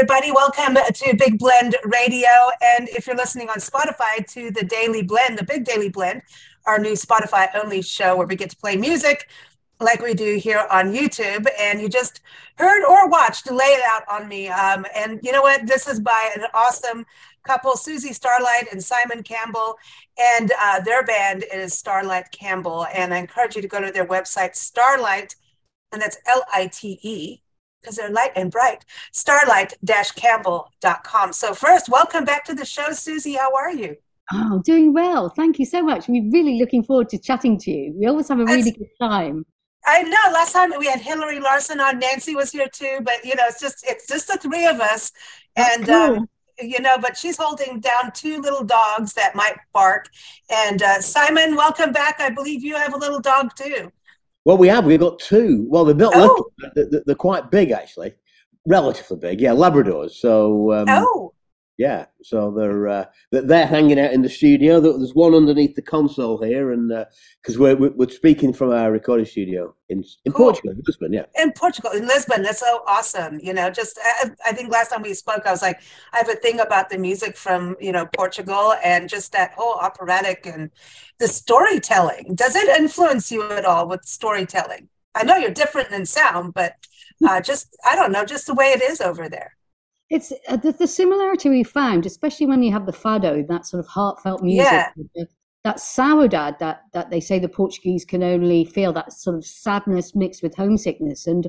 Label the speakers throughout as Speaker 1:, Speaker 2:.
Speaker 1: Everybody, welcome to Big Blend Radio. And if you're listening on Spotify, to the Daily Blend, the Big Daily Blend, our new Spotify only show where we get to play music like we do here on YouTube. And you just heard or watched Lay It Out on Me. Um, and you know what? This is by an awesome couple, Susie Starlight and Simon Campbell. And uh, their band is Starlight Campbell. And I encourage you to go to their website, Starlight, and that's L I T E because they're light and bright. Starlight-campbell.com. So first, welcome back to the show, Susie. How are you?
Speaker 2: Oh, doing well. Thank you so much. We're really looking forward to chatting to you. We always have a really That's, good time.
Speaker 1: I know. Last time we had Hillary Larson on. Nancy was here too, but you know, it's just it's just the three of us,
Speaker 2: That's and cool. um,
Speaker 1: you know, but she's holding down two little dogs that might bark. And uh, Simon, welcome back. I believe you have a little dog too.
Speaker 3: Well, we have. We've got two. Well, they're not oh. little. They're, they're, quite big, actually. Relatively big. Yeah, Labradors. So. Um,
Speaker 1: oh
Speaker 3: yeah, so they're uh, they're hanging out in the studio. There's one underneath the console here, and because uh, we're we're speaking from our recording studio in in cool. Portugal, in Lisbon, yeah.
Speaker 1: In Portugal, in Lisbon, that's so awesome. You know, just I, I, think last time we spoke, I was like, I have a thing about the music from you know Portugal and just that whole operatic and the storytelling. Does it influence you at all with storytelling? I know you're different in sound, but uh, just I don't know, just the way it is over there.
Speaker 2: It's uh, the, the, similarity we found, especially when you have the fado, that sort of heartfelt music,
Speaker 1: yeah.
Speaker 2: that saudade that that they say the Portuguese can only feel, that sort of sadness mixed with homesickness, and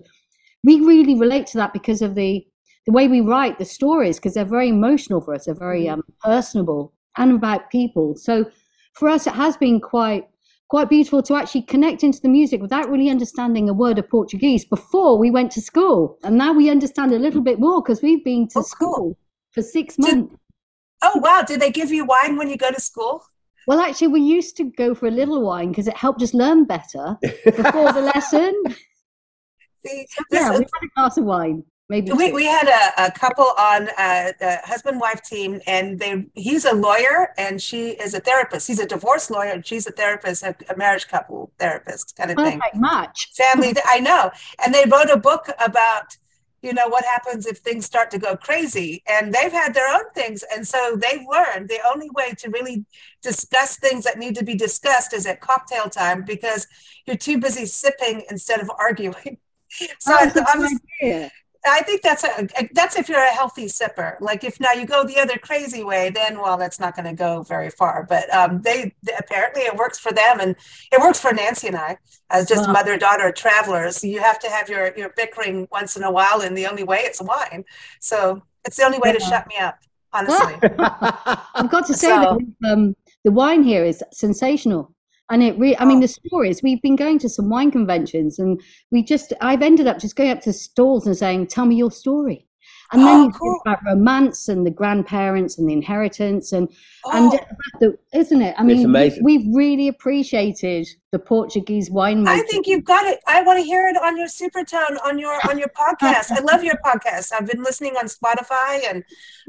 Speaker 2: we really relate to that because of the the way we write the stories, because they're very emotional for us, they're very mm-hmm. um, personable and about people. So for us, it has been quite quite beautiful to actually connect into the music without really understanding a word of Portuguese before we went to school. And now we understand a little bit more because we've been to oh, school cool. for six months.
Speaker 1: Did, oh, wow. Did they give you wine when you go to school?
Speaker 2: Well, actually, we used to go for a little wine because it helped us learn better before the lesson.
Speaker 1: See,
Speaker 2: yeah, we had a glass of wine. Maybe
Speaker 1: we, we had a, a couple on uh, the husband wife team, and they he's a lawyer and she is a therapist. He's a divorce lawyer and she's a therapist, a, a marriage couple therapist kind of thing.
Speaker 2: Much
Speaker 1: family. I know, and they wrote a book about you know what happens if things start to go crazy and they've had their own things and so they've learned the only way to really discuss things that need to be discussed is at cocktail time because you're too busy sipping instead of arguing so oh, I'm, I think that's a that's if you're a healthy sipper. Like if now you go the other crazy way, then well, that's not going to go very far. But um, they, they, apparently it works for them, and it works for Nancy and I as just wow. mother daughter travelers. You have to have your your bickering once in a while, and the only way it's wine. So it's the only way yeah. to shut me up. Honestly,
Speaker 2: I've got to say so, that um, the wine here is sensational and it really i mean oh. the stories we've been going to some wine conventions and we just i've ended up just going up to stalls and saying tell me your story and then oh, you cool. about romance and the grandparents and the inheritance and oh. and the, isn't it i mean we've really appreciated the Portuguese winemaker.
Speaker 1: I think you've got it. I want to hear it on your Supertone on your on your podcast. I love your podcast. I've been listening on Spotify and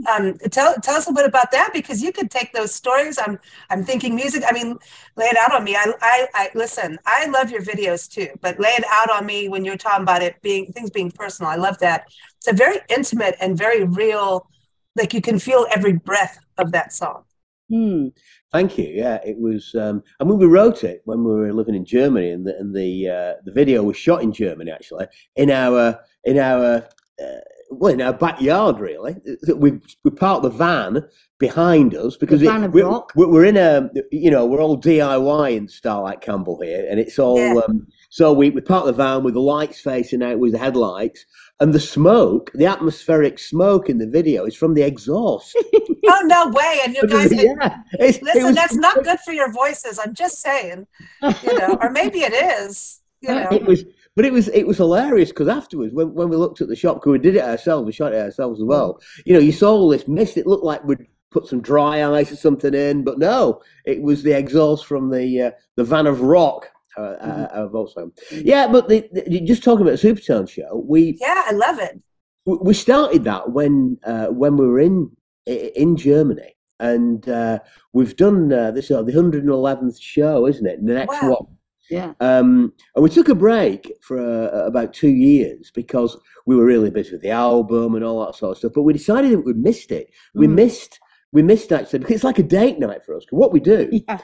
Speaker 1: um, tell tell us a bit about that because you could take those stories. I'm I'm thinking music. I mean, lay it out on me. I I, I listen. I love your videos too, but lay it out on me when you're talking about it being things being personal. I love that. It's a very intimate and very real. Like you can feel every breath of that song.
Speaker 3: Hmm. Thank you. Yeah, it was. Um, I mean, we wrote it when we were living in Germany, and the and the uh, the video was shot in Germany actually in our in our uh, well in our backyard really. We we parked the van behind us because it,
Speaker 2: we're,
Speaker 3: we're in a you know we're all DIY in Starlight Campbell here, and it's all. Yeah. Um, so we, we parked the van with the lights facing out with the headlights, and the smoke, the atmospheric smoke in the video is from the exhaust.
Speaker 1: oh no way! And you guys, yeah, listen, was, that's not good for your voices. I'm just saying, you know, or maybe it is. You know.
Speaker 3: It was, but it was it was hilarious because afterwards, when, when we looked at the shop, because we did it ourselves, we shot it ourselves as well. You know, you saw all this mist. It looked like we'd put some dry ice or something in, but no, it was the exhaust from the uh, the van of rock uh, mm-hmm. also. Yeah, but the, the, just talking about the Supertone show, we
Speaker 1: yeah, I love it.
Speaker 3: We started that when uh, when we were in in Germany, and uh, we've done uh, this uh, the 111th show, isn't it? The next wow. what
Speaker 2: Yeah.
Speaker 3: Um, and we took a break for uh, about two years because we were really busy with the album and all that sort of stuff. But we decided that we missed it. We
Speaker 2: Mm.
Speaker 3: missed. We missed actually because it's like a date night for us. what we do,
Speaker 2: Yeah.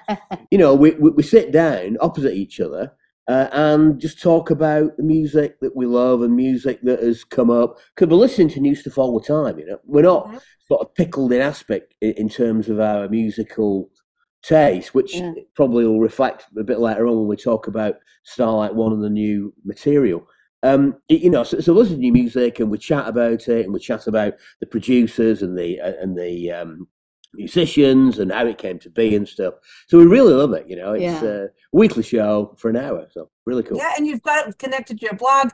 Speaker 3: you know, we, we, we sit down opposite each other uh, and just talk about the music that we love and music that has come up. Because we're listening to new stuff all the time, you know. We're not sort of pickled in aspect in, in terms of our musical taste, which
Speaker 2: Yeah.
Speaker 3: probably will reflect a bit later on when we talk about Starlight One and the new material. Um, you know, so, so listen to new music and we chat about it and we chat about the producers and the uh, and the um, musicians and how it came to be and stuff. So we really love it. You know, it's
Speaker 2: Yeah.
Speaker 3: a weekly show for an hour, so really cool.
Speaker 1: Yeah, and you've got connected to your blog,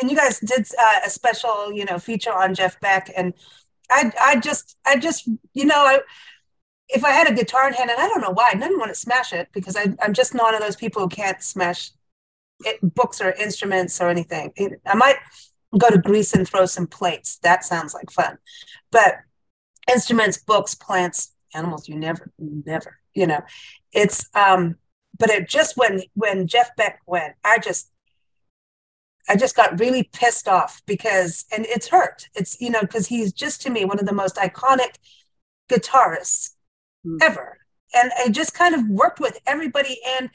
Speaker 1: and you guys did uh, a special, you know, feature on Jeff Beck, and I, I just, I just, you know, I, if I had a guitar in hand, and I don't know why, I didn't want to smash it because I, I'm just not one of those people who can't smash it, books or instruments or anything. I might go to Greece and throw some plates. That sounds like fun, but instruments, books, plants, animals, you never, never, you know, it's um but it just when when Jeff Beck went, I just I just got really pissed off because and it's hurt. It's you know because he's just to me one of the most iconic guitarists
Speaker 2: Mm.
Speaker 1: ever, and I just kind of worked with everybody and.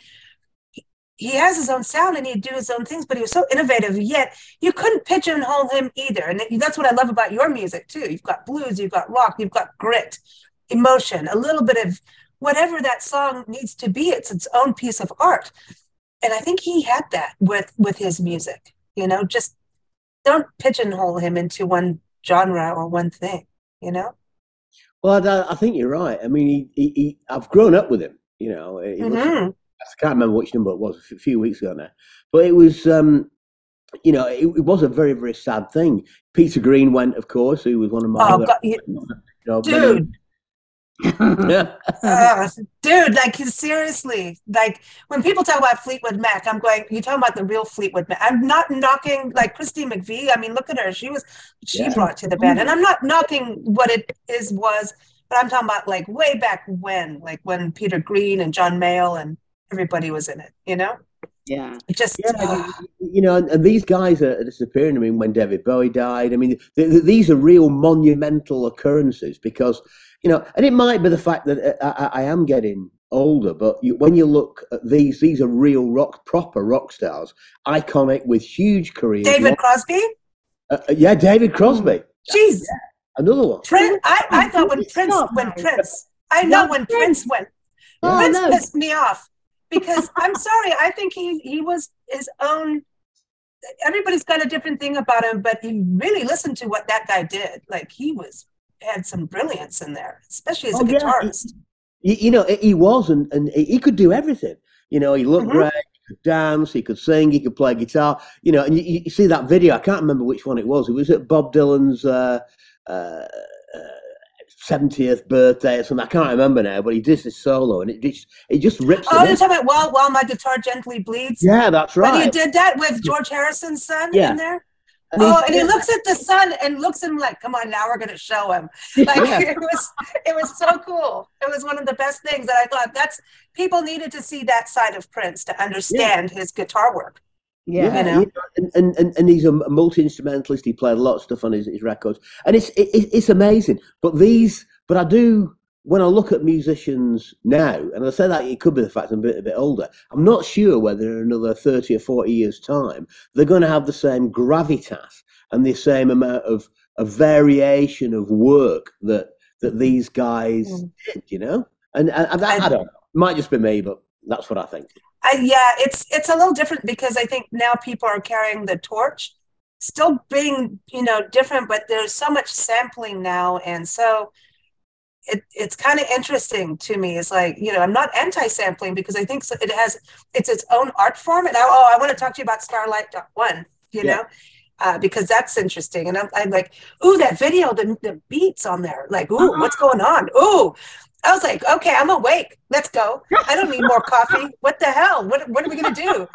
Speaker 1: He- has his own sound and he'd do his own things, but he was so innovative. Yet you couldn't pigeonhole him either, and that's what I love about your music too. You've got blues, you've got rock, you've got grit, emotion, a little bit of whatever that song needs to be it's its own piece of art and i think he had that with with his music you know just don't pigeonhole him into one genre or one thing you know
Speaker 3: Well, I, I think you're right. I mean, he, he, he, I've grown up with him. You know, he
Speaker 1: Mhm.
Speaker 3: I can't remember which number it was a few weeks ago now, but it was, um, you know, it, it was a very, very sad thing. Peter Green went, of course, who was one of my
Speaker 1: oh
Speaker 3: other,
Speaker 1: God, you- dude. Uh, dude like seriously like when people talk about fleetwood mac i'm going you talking about the real fleetwood mac. I'm not knocking like christine mcvie. I mean look at her. She was she
Speaker 3: Yeah.
Speaker 1: brought to the band. And i'm not knocking what it is was but i'm talking about like way back when like when peter green and john mayall and everybody was in it you know
Speaker 2: yeah.
Speaker 1: Just
Speaker 3: Yeah, I mean, you know, and, and these guys are disappearing. I mean, when David Bowie died, I mean, th- th- these are real monumental occurrences because, you know, and it might be the fact that uh, I, I am getting older, but you, when you look at these, these are real rock, proper rock stars, iconic with huge careers.
Speaker 1: david crosby
Speaker 3: Uh, uh, yeah, David Crosby,
Speaker 1: jeez
Speaker 3: another one.
Speaker 1: Prince, I, I thought when Prince, when Prince, I know when
Speaker 2: Prince.
Speaker 1: Prince went,
Speaker 2: Oh,
Speaker 1: Prince
Speaker 2: no.
Speaker 1: pissed me off because I'm sorry, I think he he was his own. Everybody's got a different thing about him, but he really listened to what that guy did. Like he was had some brilliance in there, especially as a
Speaker 3: Oh, yeah.
Speaker 1: guitarist.
Speaker 3: You, know, he was, and, and he could do everything. You know, he looked
Speaker 1: Mhm.
Speaker 3: great, he could dance, he could sing, he could play guitar. You know, and you, you see that video. I can't remember which one it was. It was at Bob Dylan's uh, uh, seventieth birthday or something. I can't remember now, but he did this solo, and it just it just rips.
Speaker 1: Oh, you're
Speaker 3: in.
Speaker 1: talking about while while my guitar gently bleeds.
Speaker 3: yeah, that's
Speaker 1: right.
Speaker 3: right.
Speaker 1: you did that with George Harrison's son
Speaker 3: Yeah.
Speaker 1: in there.
Speaker 3: And
Speaker 1: Oh, and he looks at the son and looks at him like, "Come on, now we're gonna show him." Like
Speaker 3: Yeah.
Speaker 1: it was, it was so cool. It was one of the best things that I thought. That's people needed to see that side of Prince to understand his guitar work.
Speaker 2: Yeah.
Speaker 1: You know?
Speaker 3: and, and, and, and he's a multi instrumentalist. He played a lot of stuff on his, his records, and it's it, it- it's amazing. But these, but I do when I look at musicians now, and I say that it could be the fact I'm a bit a bit older. I'm not sure whether in another thirty or forty years' time they're going to have the same gravitas and the same amount of, of variation of work that that these guys
Speaker 1: Mm.
Speaker 3: did. You know, and, and, and I, I don't know. Might just be me, but that's what I think.
Speaker 1: I, yeah, it's it's a little different because I think now people are carrying the torch, still being you know different, but there's so much sampling now, and so it it's kind of interesting to me. It's like you know I'm not anti-sampling because I think it has it's its own art form, and I, oh I want to talk to you about Starlight One, you
Speaker 3: Yeah.
Speaker 1: know. Uh, because that's interesting, and I'm, I'm like, ooh, that video, the, the beats on there, like, ooh, what's going on? Ooh, I was like, okay, I'm awake. Let's go. I don't need more coffee. What the hell? What what are we gonna do?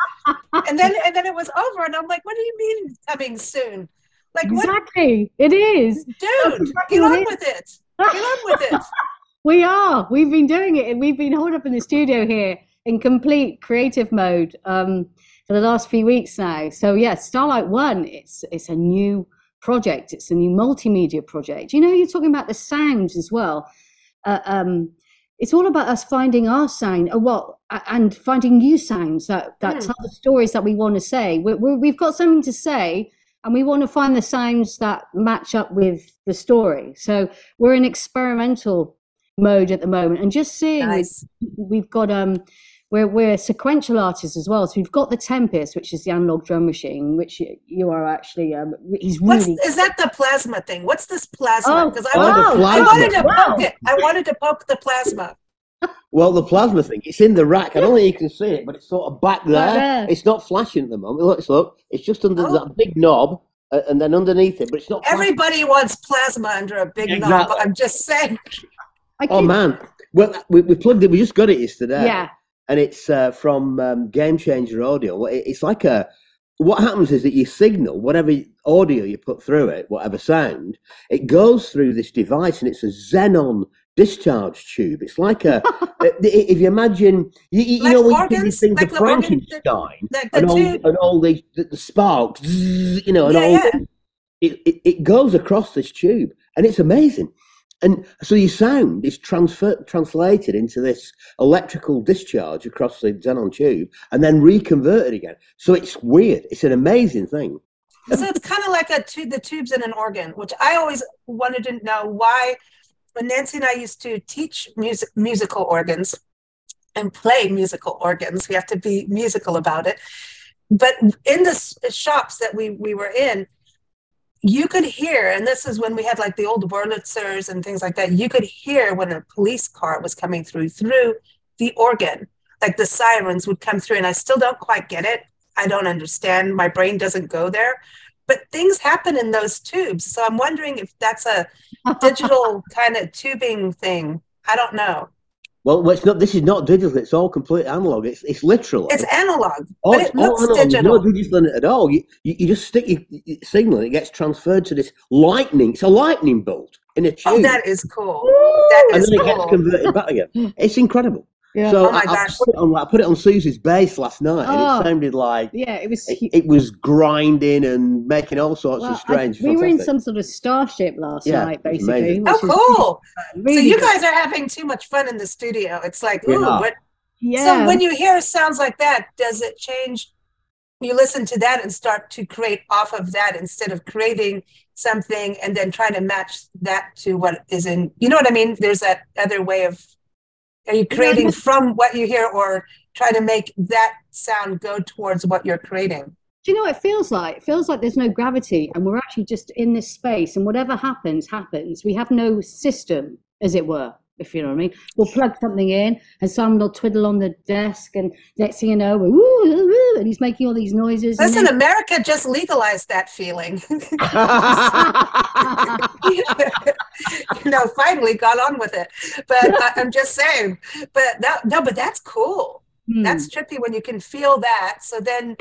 Speaker 1: And then and then it was over, and I'm like, what do you mean coming soon? Like, what,
Speaker 2: Exactly. It is.
Speaker 1: dude?
Speaker 2: exactly
Speaker 1: Get on
Speaker 2: it
Speaker 1: with it. Get on with it.
Speaker 2: We are. We've been doing it, and we've been holed up in the studio here in complete creative mode um, for the last few weeks now. So yeah, Starlight One, it's it's a new project. It's a new multimedia project. You know, you're talking about the sounds as well. Uh, um, it's all about us finding our sound, uh, well, and finding new sounds that that mm. tell the stories that we want to say. we have got something to say, and we want to find the sounds that match up with the story. So we're in experimental mode at the moment, and just seeing nice. we've got um we're, we're sequential artists as well. So we've got the Tempest, which is the analog drum machine, which you are actually, um, he's really.
Speaker 1: What's, is that the plasma thing? What's this plasma? Because oh, I, oh, I, wanted to wow. poke it. I wanted to poke the plasma.
Speaker 3: Well, the plasma thing, it's in the rack. I don't think you can see it, but it's sort of back there. there. It's not flashing at the moment. Look, look. It's just under oh. that big knob uh, and then underneath it, but it's not.
Speaker 1: Everybody wants plasma under a big exactly. knob. I'm just saying.
Speaker 3: Oh, man. Well, we, we plugged it. We just got it yesterday.
Speaker 2: Yeah
Speaker 3: and it's uh, from um, Game Changer Audio. It's like a what happens is that you signal whatever audio you put through it, whatever sound, it goes through this device, and it's a xenon discharge tube. It's like a if you imagine you, you like know when you things like of Frankenstein like and, all, and all the, the, the sparks, you know, and yeah, all yeah. It, it, it goes across this tube, and it's amazing. And so your sound is transfer, translated into this electrical discharge across the xenon tube and then reconverted again. So it's weird. It's an amazing thing.
Speaker 1: So it's kind of like a tu- the tubes in an organ, which I always wanted to know why. When Nancy and I used to teach music, musical organs and play musical organs, we have to be musical about it. But in the shops that we we were in, you could hear, and this is when we had like the old Wurlitzers and things like that, you could hear when a police car was coming through, through the organ, like the sirens would come through. And I still don't quite get it. I don't understand. My brain doesn't go there. But things happen in those tubes. So I'm wondering if that's a digital kind of tubing thing. I don't know.
Speaker 3: Well, it's not. This is not digital. It's all complete analog. It's it's literal.
Speaker 1: It's analog, oh, but it looks analog. digital.
Speaker 3: No digital at all. You, you, you just stick your, your, signal, and it gets transferred to this lightning. It's a lightning bolt in a tube.
Speaker 1: Oh, that is cool. That
Speaker 3: is
Speaker 1: and
Speaker 3: then
Speaker 1: cool.
Speaker 3: it gets converted back again. It's incredible. Yeah. So oh my I, gosh. I put, it on, I put it on Susie's bass last night, and oh, it sounded like
Speaker 2: yeah, it was
Speaker 3: it, it, was grinding and making all sorts well, of strange.
Speaker 2: I, we were in some sort of starship last yeah, night, basically.
Speaker 1: Oh, cool! Really so you guys are having too much fun in the studio. It's like, ooh, what? Yeah. So when you hear sounds like that, does it change? You listen to that and start to create off of that instead of creating something and then trying to match that to what is in. You know what I mean? There's that other way of are you creating from what you hear or try to make that sound go towards what you're creating?
Speaker 2: Do you know what it feels like? It feels like there's no gravity and we're actually just in this space and whatever happens, happens. We have no system, as it were if you know what I mean. We'll plug something in, and someone will twiddle on the desk, and next thing you know, ooh, ooh, and he's making all these noises.
Speaker 1: Listen, then... America just legalized that feeling. you know, finally got on with it. But uh, I'm just saying. But that, no, but that's cool. Hmm. That's trippy when you can feel that. So then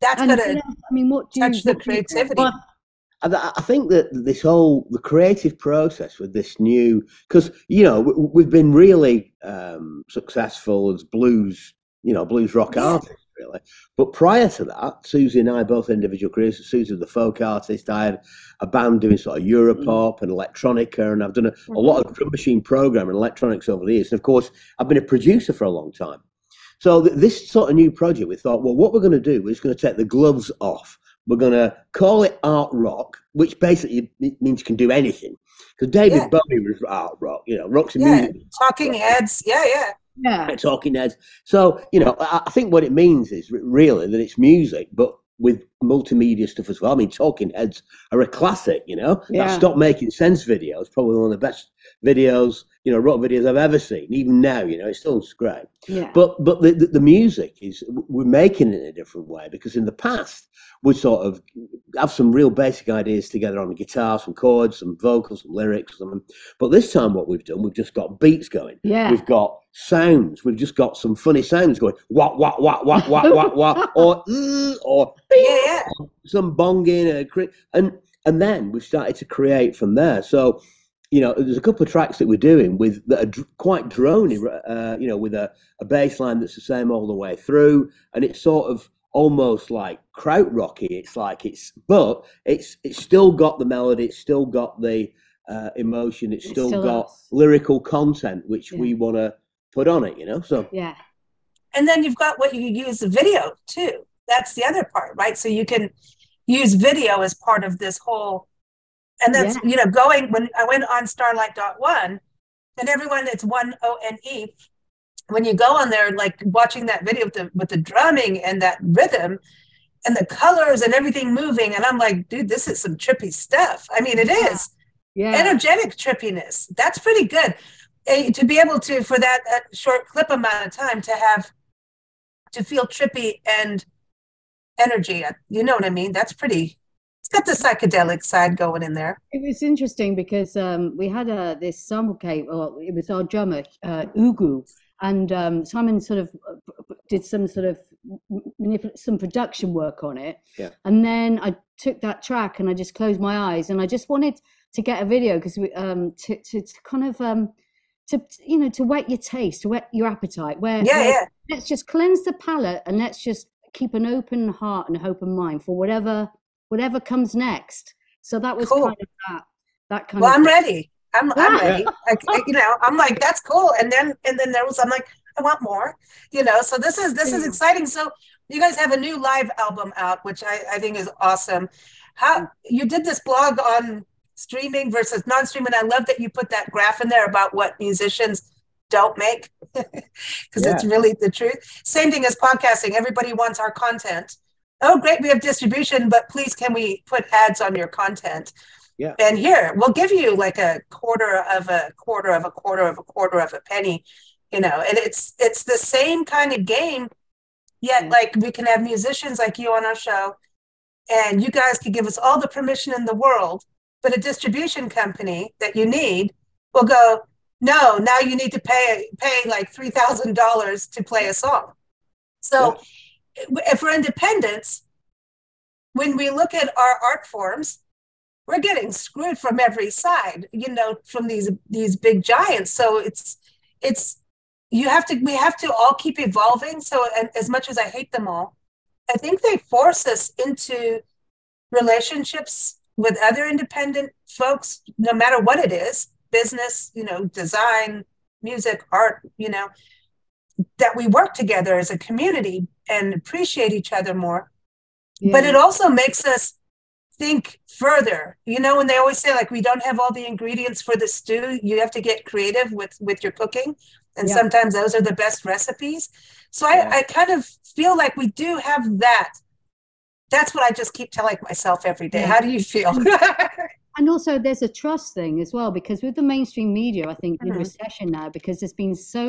Speaker 1: that's and, gonna. You know, I mean, what do touch you, the creativity.
Speaker 3: I think that this whole the creative process with this new because you know we've been really um, successful as blues you know blues rock yeah. artists really but prior to that Susie and I both individual careers Susie the folk artist I had a band doing sort of Europop mm. and electronica and I've done a, mm-hmm. a lot of drum machine programming and electronics over the years and of course I've been a producer for a long time so th- this sort of new project we thought well what we're going to do is we're just going to take the gloves off we're going to call it art rock, which basically means you can do anything. Because David yeah. Bowie was art rock, you know, rock's
Speaker 1: yeah.
Speaker 3: music.
Speaker 1: Talking heads, yeah, yeah.
Speaker 2: Yeah.
Speaker 3: Talking heads. So, you know, I, I think what it means is really that it's music, but with multimedia stuff as well. I mean, Talking Heads are a classic, you know. Yeah. That Stop Making Sense video is probably one of the best videos, you know, rock videos I've ever seen. Even now, you know, it still great.
Speaker 2: Yeah.
Speaker 3: But but the, the, the music is we're making it in a different way because in the past we sort of have some real basic ideas together on the guitar, some chords, some vocals, some lyrics, some, but this time what we've done, we've just got beats going.
Speaker 2: Yeah.
Speaker 3: We've got sounds. We've just got some funny sounds going. What what what what what what what or uh, or
Speaker 1: yeah,
Speaker 3: some bonging and and and then we've started to create from there. So you know, there's a couple of tracks that we're doing with that are dr- quite drony, uh, you know, with a, a bass line that's the same all the way through, and it's sort of almost like krautrocky. It's like it's, but it's it's still got the melody, it's still got the uh, emotion, it's,
Speaker 2: It's
Speaker 3: still,
Speaker 2: still
Speaker 3: got
Speaker 2: us.
Speaker 3: lyrical content which
Speaker 2: Yeah.
Speaker 3: we want to put on it. You know, so
Speaker 2: Yeah.
Speaker 1: and then you've got what you use the video too that's the other part right so you can use video as part of this whole and that's you know going when i went on starlight dot one and everyone it's one o n e when you go on there like watching that video with the with the drumming and that rhythm and the colors and everything moving and i'm like dude this is some trippy stuff i mean it
Speaker 2: Yeah.
Speaker 1: is
Speaker 2: Yeah.
Speaker 1: energetic trippiness. That's pretty good. To be able to, for that, that short clip amount of time, to have to feel trippy and energy. uh, You know what I mean? That's pretty. It's got the psychedelic side going in there.
Speaker 2: It was interesting because um, we had a this sample cake, or it was our drummer uh, Ugu, and um, Simon sort of uh, p- p- did some sort of manipul- some production work on it.
Speaker 3: Yeah.
Speaker 2: And then I took that track and I just closed my eyes and I just wanted to get a video because we um to, to to kind of um to you know to whet your taste, to whet your appetite. Where
Speaker 1: Yeah,
Speaker 2: where
Speaker 1: yeah.
Speaker 2: let's just cleanse the palate and let's just keep an open heart and open mind for whatever whatever comes next. So that was
Speaker 1: Cool.
Speaker 2: kind of that that kind
Speaker 1: Well,
Speaker 2: of
Speaker 1: I'm ready. I'm, I'm ready. I, I- you know, I'm like, that's cool. And then, and then there was, I'm like, I want more. You know, so this is this is exciting. So you guys have a new live album out, which I, I think is awesome. How you did this blog on streaming versus non-streaming. I love that you put that graph in there about what musicians don't make because it's really the truth. Same thing as podcasting. Everybody wants our content. Oh, great, we have distribution, but please can we put ads on your content?
Speaker 3: Yeah.
Speaker 1: And here, we'll give you like a quarter of a quarter of a quarter of a quarter of a penny, you know, and it's it's the same kind of game. Yet,
Speaker 2: Yeah.
Speaker 1: like we can have musicians like you on our show, and you guys can give us all the permission in the world, but a distribution company that you need will go, no, now you need to pay pay like three thousand dollars to play a song. So, if we're independents, when we look at our art forms, we're getting screwed from every side, you know, from these these big giants. So it's it's you have to we have to all keep evolving. So as much as I hate them all, I think they force us into relationships with other independent folks, no matter what it is, business, you know, design, music, art, you know, that we work together as a community and appreciate each other more but it also makes us think further you know when they always say like we don't have all the ingredients for the stew you have to get creative with with your cooking and
Speaker 2: Yeah.
Speaker 1: sometimes those are the best recipes so
Speaker 3: Yeah.
Speaker 1: I, I kind of feel like we do have that that's what i just keep telling myself every day
Speaker 2: Yeah.
Speaker 1: how do you feel
Speaker 2: and also there's a trust thing as well because with the mainstream media i think in
Speaker 1: Mhm.
Speaker 2: recession now because there's been so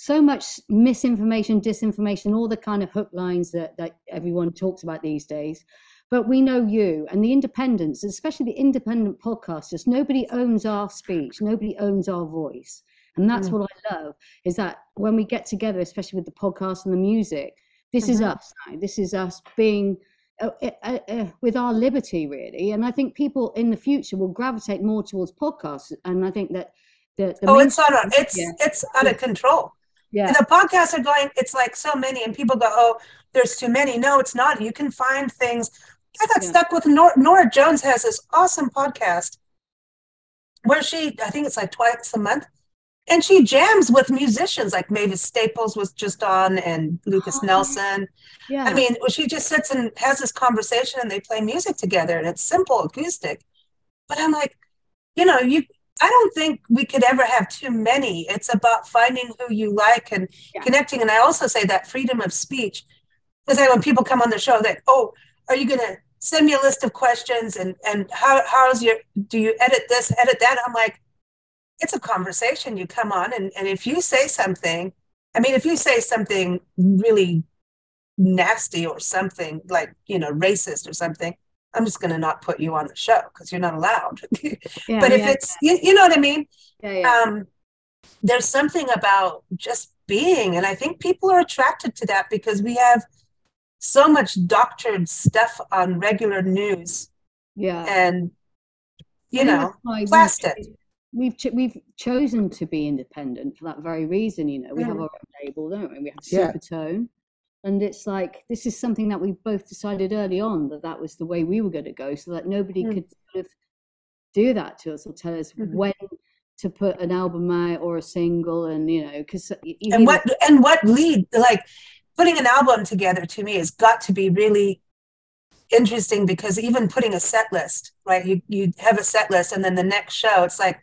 Speaker 2: so much misinformation disinformation all the kind of hook lines that that everyone talks about these days. But we know you and the independents especially the independent podcasters. Nobody owns our speech. Nobody owns our voice. And that's
Speaker 1: Mm.
Speaker 2: what i love is that when we get together especially with the podcast and the music this is
Speaker 1: Mhm.
Speaker 2: us now. This is us being uh, uh, uh, with our liberty really. And i think people in the future will gravitate more towards podcasts. And i think that the, the
Speaker 1: oh it's on a, it's
Speaker 2: Yeah.
Speaker 1: it's out of control
Speaker 2: yeah
Speaker 1: And the podcasts are going, it's like so many, and people go, oh, there's too many. No, it's not. You can find things. I got
Speaker 2: Yeah.
Speaker 1: stuck with Norah, Norah Jones has this awesome podcast where she, I think it's like twice a month, and she jams with musicians like Mavis Staples was just on and Lukas
Speaker 2: Oh,
Speaker 1: Nelson.
Speaker 2: yeah
Speaker 1: I mean, she just sits and has this conversation and they play music together and it's simple acoustic. But I'm like, you know, you I don't think we could ever have too many. It's about finding who you like and
Speaker 2: Yeah.
Speaker 1: connecting. And I also say that freedom of speech. Because when people come on the show, that, oh, are you gonna send me a list of questions and and how how's your do you edit this, edit that? I'm like, it's a conversation. You come on and, and if you say something, I mean, if you say something really nasty or something like you know racist or something i'm just going to not put you on the show because you're not allowed
Speaker 2: yeah,
Speaker 1: but if
Speaker 2: yeah,
Speaker 1: it's you, you know what i mean
Speaker 2: yeah, yeah.
Speaker 1: um there's something about just being and i think people are attracted to that because we have so much doctored stuff on regular news
Speaker 2: yeah
Speaker 1: and you
Speaker 2: I
Speaker 1: know
Speaker 2: that's we
Speaker 1: plastic.
Speaker 2: chose- we've ch- we've chosen to be independent for that very reason. You know, we have
Speaker 1: Mm.
Speaker 2: our own label, don't we? We have
Speaker 3: Yeah.
Speaker 2: Supertone, and it's like this is something that we both decided early on that that was the way we were going to go, so that nobody
Speaker 1: Mm.
Speaker 2: could sort of do that to us or tell us
Speaker 1: Mhm.
Speaker 2: when to put an album out or a single, and you know, because
Speaker 1: and what and what lead like putting an album together to me has got to be really interesting because even putting a set list right you you have a set list and then the next show it's like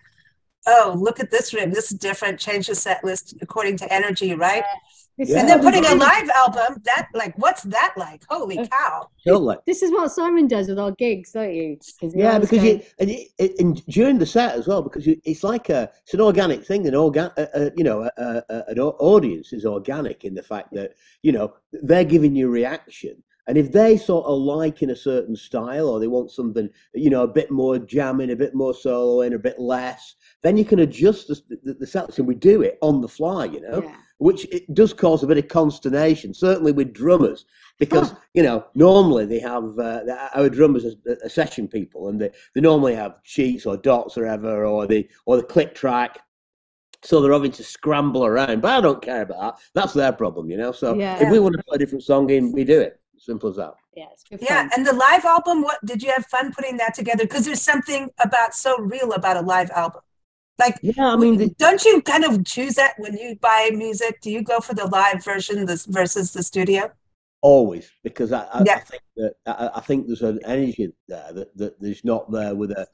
Speaker 1: oh look at this room this is different change the set list according to energy right
Speaker 2: This
Speaker 3: Yeah.
Speaker 1: and then putting a live album that like what's that like holy
Speaker 2: Uh,
Speaker 1: cow
Speaker 3: Totally.
Speaker 2: This is what Simon does with our gigs, don't you?
Speaker 3: Yeah, because
Speaker 2: go,
Speaker 3: you and, it, it, and during the set as well, because you, it's like a it's an organic thing. An organ, uh, uh, you know, uh, uh, an audience is organic in the fact that you know they're giving you reaction, and if they sort of like in a certain style or they want something, you know, a bit more jamming, a bit more soloing, a bit less, then you can adjust the, the, the set and we do it on the fly, you know
Speaker 2: yeah.
Speaker 3: Which it does cause a bit of consternation, certainly with drummers, because you know normally they have uh, our drummers are, are session people, and they, they normally have sheets or dots or whatever, or the or the click track, so they're having to scramble around. But I don't care about that; that's their problem, you know. So
Speaker 2: Yeah.
Speaker 3: if we want to put a different song in, we do it. Simple as that.
Speaker 2: Yeah, it's good
Speaker 1: yeah and the live album what did you have fun putting that together because there's something about so real about a live album like
Speaker 3: Yeah, I mean, the,
Speaker 1: don't you kind of choose that when you buy music do you go for the live version this versus the studio
Speaker 3: always because I, I, I think that I, I think there's an energy there that, that there's not there with a.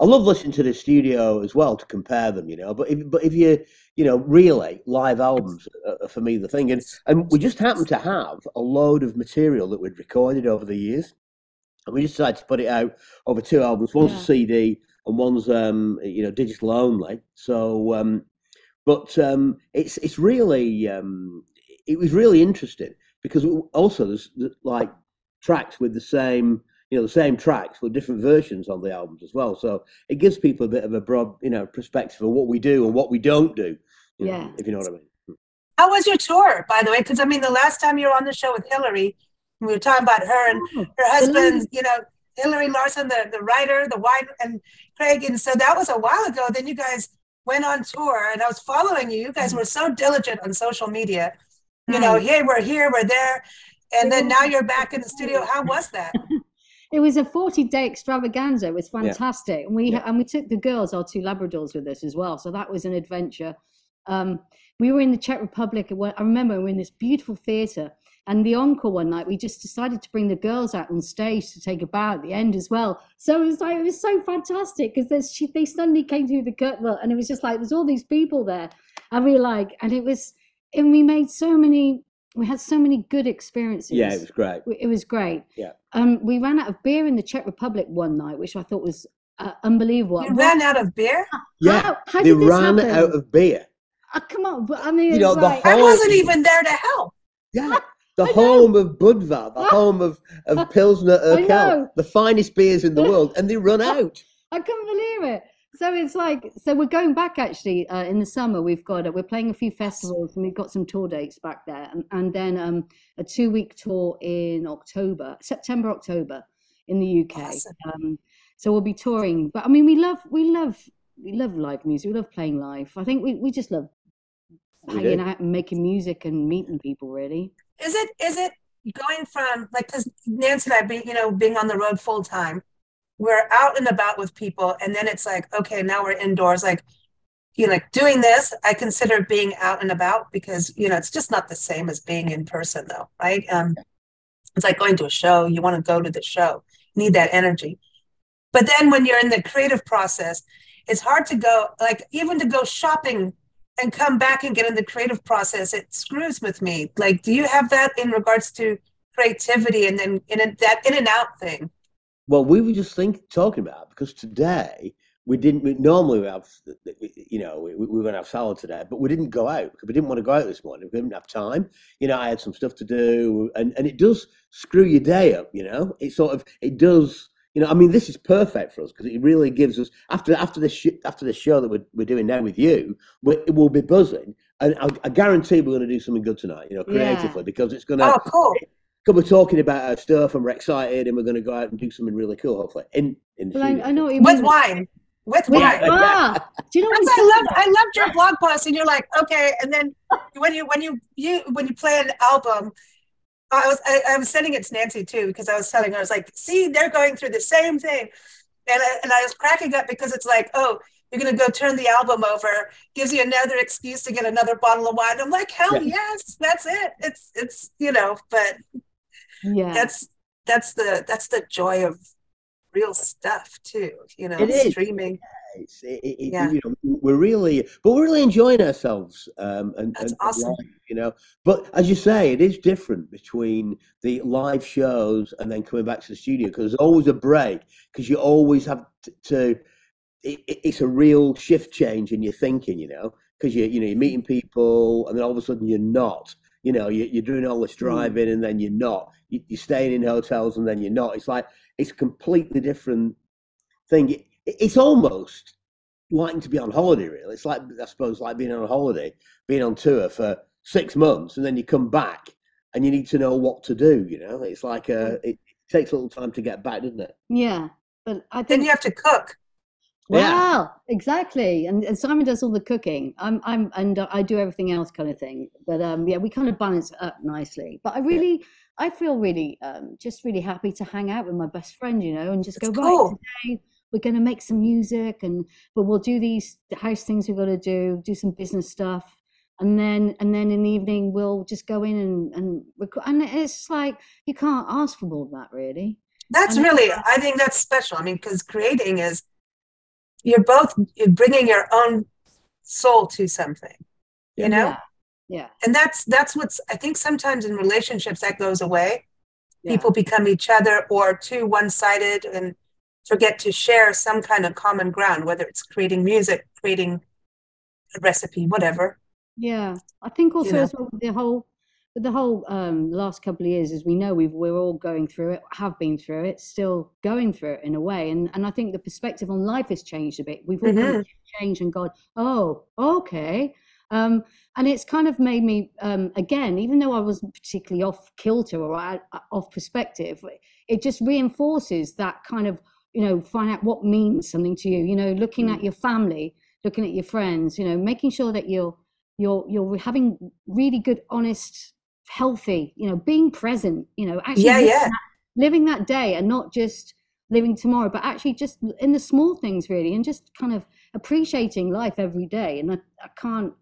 Speaker 3: I love listening to the studio as well to compare them, you know. But if but if you you know really live albums are, are for me the thing, and and we just happen to have a load of material that we'd recorded over the years, and we just decided to put it out over two albums. One's
Speaker 2: Yeah.
Speaker 3: a CD and one's um you know digital only. So um, but um, it's it's really um, it was really interesting because also there's like tracks with the same you know the same tracks with different versions on the albums as well. So it gives people a bit of a broad you know perspective of what we do and what we don't do you know,
Speaker 2: Yeah.
Speaker 3: if you know what i mean.
Speaker 1: How was your tour by the way? Because i mean the last time you were on the show with hillary we were talking about her and
Speaker 2: Oh,
Speaker 1: her husband you know hillary larson the, the writer the wine and craig and so that was a while ago then you guys went on tour and i was following you you guys were so diligent on social media you know hey we're here we're there and then now you're back in the studio how was that
Speaker 2: It was a 40 day extravaganza. It was
Speaker 3: Yeah.
Speaker 2: fantastic. And we
Speaker 3: Yeah.
Speaker 2: and we took the girls, our two Labradors, with us as well. So that was an adventure. Um, we were in the Czech Republic. I remember we were in this beautiful theatre. And the encore one night, we just decided to bring the girls out on stage to take a bow at the end as well. So it was like it was so fantastic because they suddenly came through the curtain, well, and it was just like there's all these people there, and we were like, and it was, and we made so many, we had so many good experiences.
Speaker 3: yeah it was great
Speaker 2: It was great.
Speaker 3: Yeah.
Speaker 2: Um, we ran out of beer in the Czech Republic one night, which I thought was uh, unbelievable.
Speaker 1: you
Speaker 2: What-
Speaker 1: ran out of beer
Speaker 3: yeah
Speaker 2: How, how
Speaker 3: they
Speaker 2: this
Speaker 3: ran
Speaker 2: happen?
Speaker 3: out of beer
Speaker 2: Oh, come on, but I mean,
Speaker 3: You know,
Speaker 2: it's
Speaker 3: the
Speaker 2: like,
Speaker 1: i wasn't even there to help
Speaker 3: yeah the
Speaker 2: I know.
Speaker 3: home of budvar the home of of pilsner urquell the finest beers in the world and they run out
Speaker 2: I couldn't believe it. So it's like, so we're going back actually uh, in the summer. We've got, uh, we're playing a few festivals and we've got some tour dates back there, and, and then um, a two week tour in October, September, October in the UK.
Speaker 1: Awesome.
Speaker 2: Um, so we'll be touring. But I mean, we love, we love, we love live music. We love playing live. I think we, we just love hanging out and making music and meeting people. Really.
Speaker 1: Is it is it going from like because Nancy and I being you know being on the road full time, we're out and about with people, and then it's like okay now we're indoors like you know like doing this I consider being out and about because you know it's just not the same as being in person though right? Um it's like going to a show you want to go to the show you need that energy. But then when you're in the creative process it's hard to go like even to go shopping and come back and get in the creative process it screws with me like do you have that in regards to creativity and then in a, that in and out thing
Speaker 3: Well, we were just think talking about because today we didn't. We, normally we have, you know, we, we were going to have salad today, but we didn't go out because we didn't want to go out this morning. We didn't have time. You know, I had some stuff to do, and and it does screw your day up. You know, it sort of it does. You know, I mean, this is perfect for us because it really gives us after after this sh- after this show that we're, we're doing now with you, we, it will be buzzing, and I, I guarantee we're going to do something good tonight. You know,
Speaker 2: Yeah.
Speaker 3: creatively because it's going to
Speaker 1: oh cool
Speaker 3: because we're talking about our stuff and we're excited and we're going to go out and do something really cool, hopefully. In in the
Speaker 2: But I. I know what you
Speaker 1: with
Speaker 2: mean.
Speaker 1: wine With
Speaker 2: With-
Speaker 1: wine.
Speaker 2: do you know what
Speaker 1: That's,
Speaker 2: I'm
Speaker 1: I
Speaker 2: talking
Speaker 1: love I loved your blog post, and you're like, okay. And then when you when you you when you play an album, I was I, I was sending it to Nancy too because I was telling her I was like, see, they're going through the same thing, and I, and I was cracking up because it's like, oh, you're gonna go turn the album over, gives you another excuse to get another bottle of wine. I'm like, hell
Speaker 3: Yeah.
Speaker 1: yes, that's it. It's it's you know, but
Speaker 2: Yeah.
Speaker 1: that's that's the that's the joy of real stuff too. You know,
Speaker 3: It is. It's, it, it,
Speaker 1: Yeah.
Speaker 3: you know, we're really, but we're really enjoying ourselves. Um, and,
Speaker 1: That's
Speaker 3: and
Speaker 1: awesome.
Speaker 3: life, you know, but as you say, it is different between the live shows and then coming back to the studio because there's always a break because you always have to. to it, it- it's a real shift change in your thinking, you know, because you you know you're meeting people and then all of a sudden you're not. You know, you, you're doing all this driving and then you're not. You, you're staying in hotels and then you're not. It's like it's a completely different thing. It, it's almost like to be on holiday, really. It's like I suppose like being on a holiday, being on tour for six months, and then you come back and you need to know what to do. You know, it's like a it takes a little time to get back, doesn't it?
Speaker 2: yeah. But I
Speaker 1: Then
Speaker 2: think
Speaker 1: you have to cook.
Speaker 3: Yeah.
Speaker 2: Wow, exactly. And, and Simon does all the cooking. I'm I'm and I do everything else kind of thing. But um yeah, we kind of balance it up nicely. But I really I feel really um just really happy to hang out with my best friend, you know, and just
Speaker 1: It's
Speaker 2: go
Speaker 1: cool.
Speaker 2: right today we're going to make some music and but we'll do these house things we've got to do, do some business stuff. And then and then in the evening we'll just go in and and record. And it's like you can't ask for more than that really.
Speaker 1: That's
Speaker 2: And-
Speaker 1: really, I think that's special. I mean, because creating is you're both you're bringing your own soul to something, you know,
Speaker 2: Yeah. Yeah.
Speaker 1: and that's that's what's I think sometimes in relationships that goes away.
Speaker 2: Yeah.
Speaker 1: People become each other or too one-sided and forget to share some kind of common ground, whether it's creating music, creating a recipe, whatever.
Speaker 2: Yeah, I think also
Speaker 1: know.
Speaker 2: as well the whole the whole um, last couple of years, as we know, we've we're all going through it, have been through it, still going through it in a way, and and I think the perspective on life has changed a bit. We've all of changed and gone, oh, okay, um, and it's kind of made me um, again, even though I wasn't particularly off kilter or off perspective, it just reinforces that kind of you know find out what means something to you. You know, looking at mm. your family, looking at your friends, you know, making sure that you're you're you're having really good, honest, healthy, you know, being present, you know, actually
Speaker 1: Yeah,
Speaker 2: living,
Speaker 1: yeah.
Speaker 2: That, living that day and not just living tomorrow, but actually just in the small things really, and just kind of appreciating life every day. And I, I can't,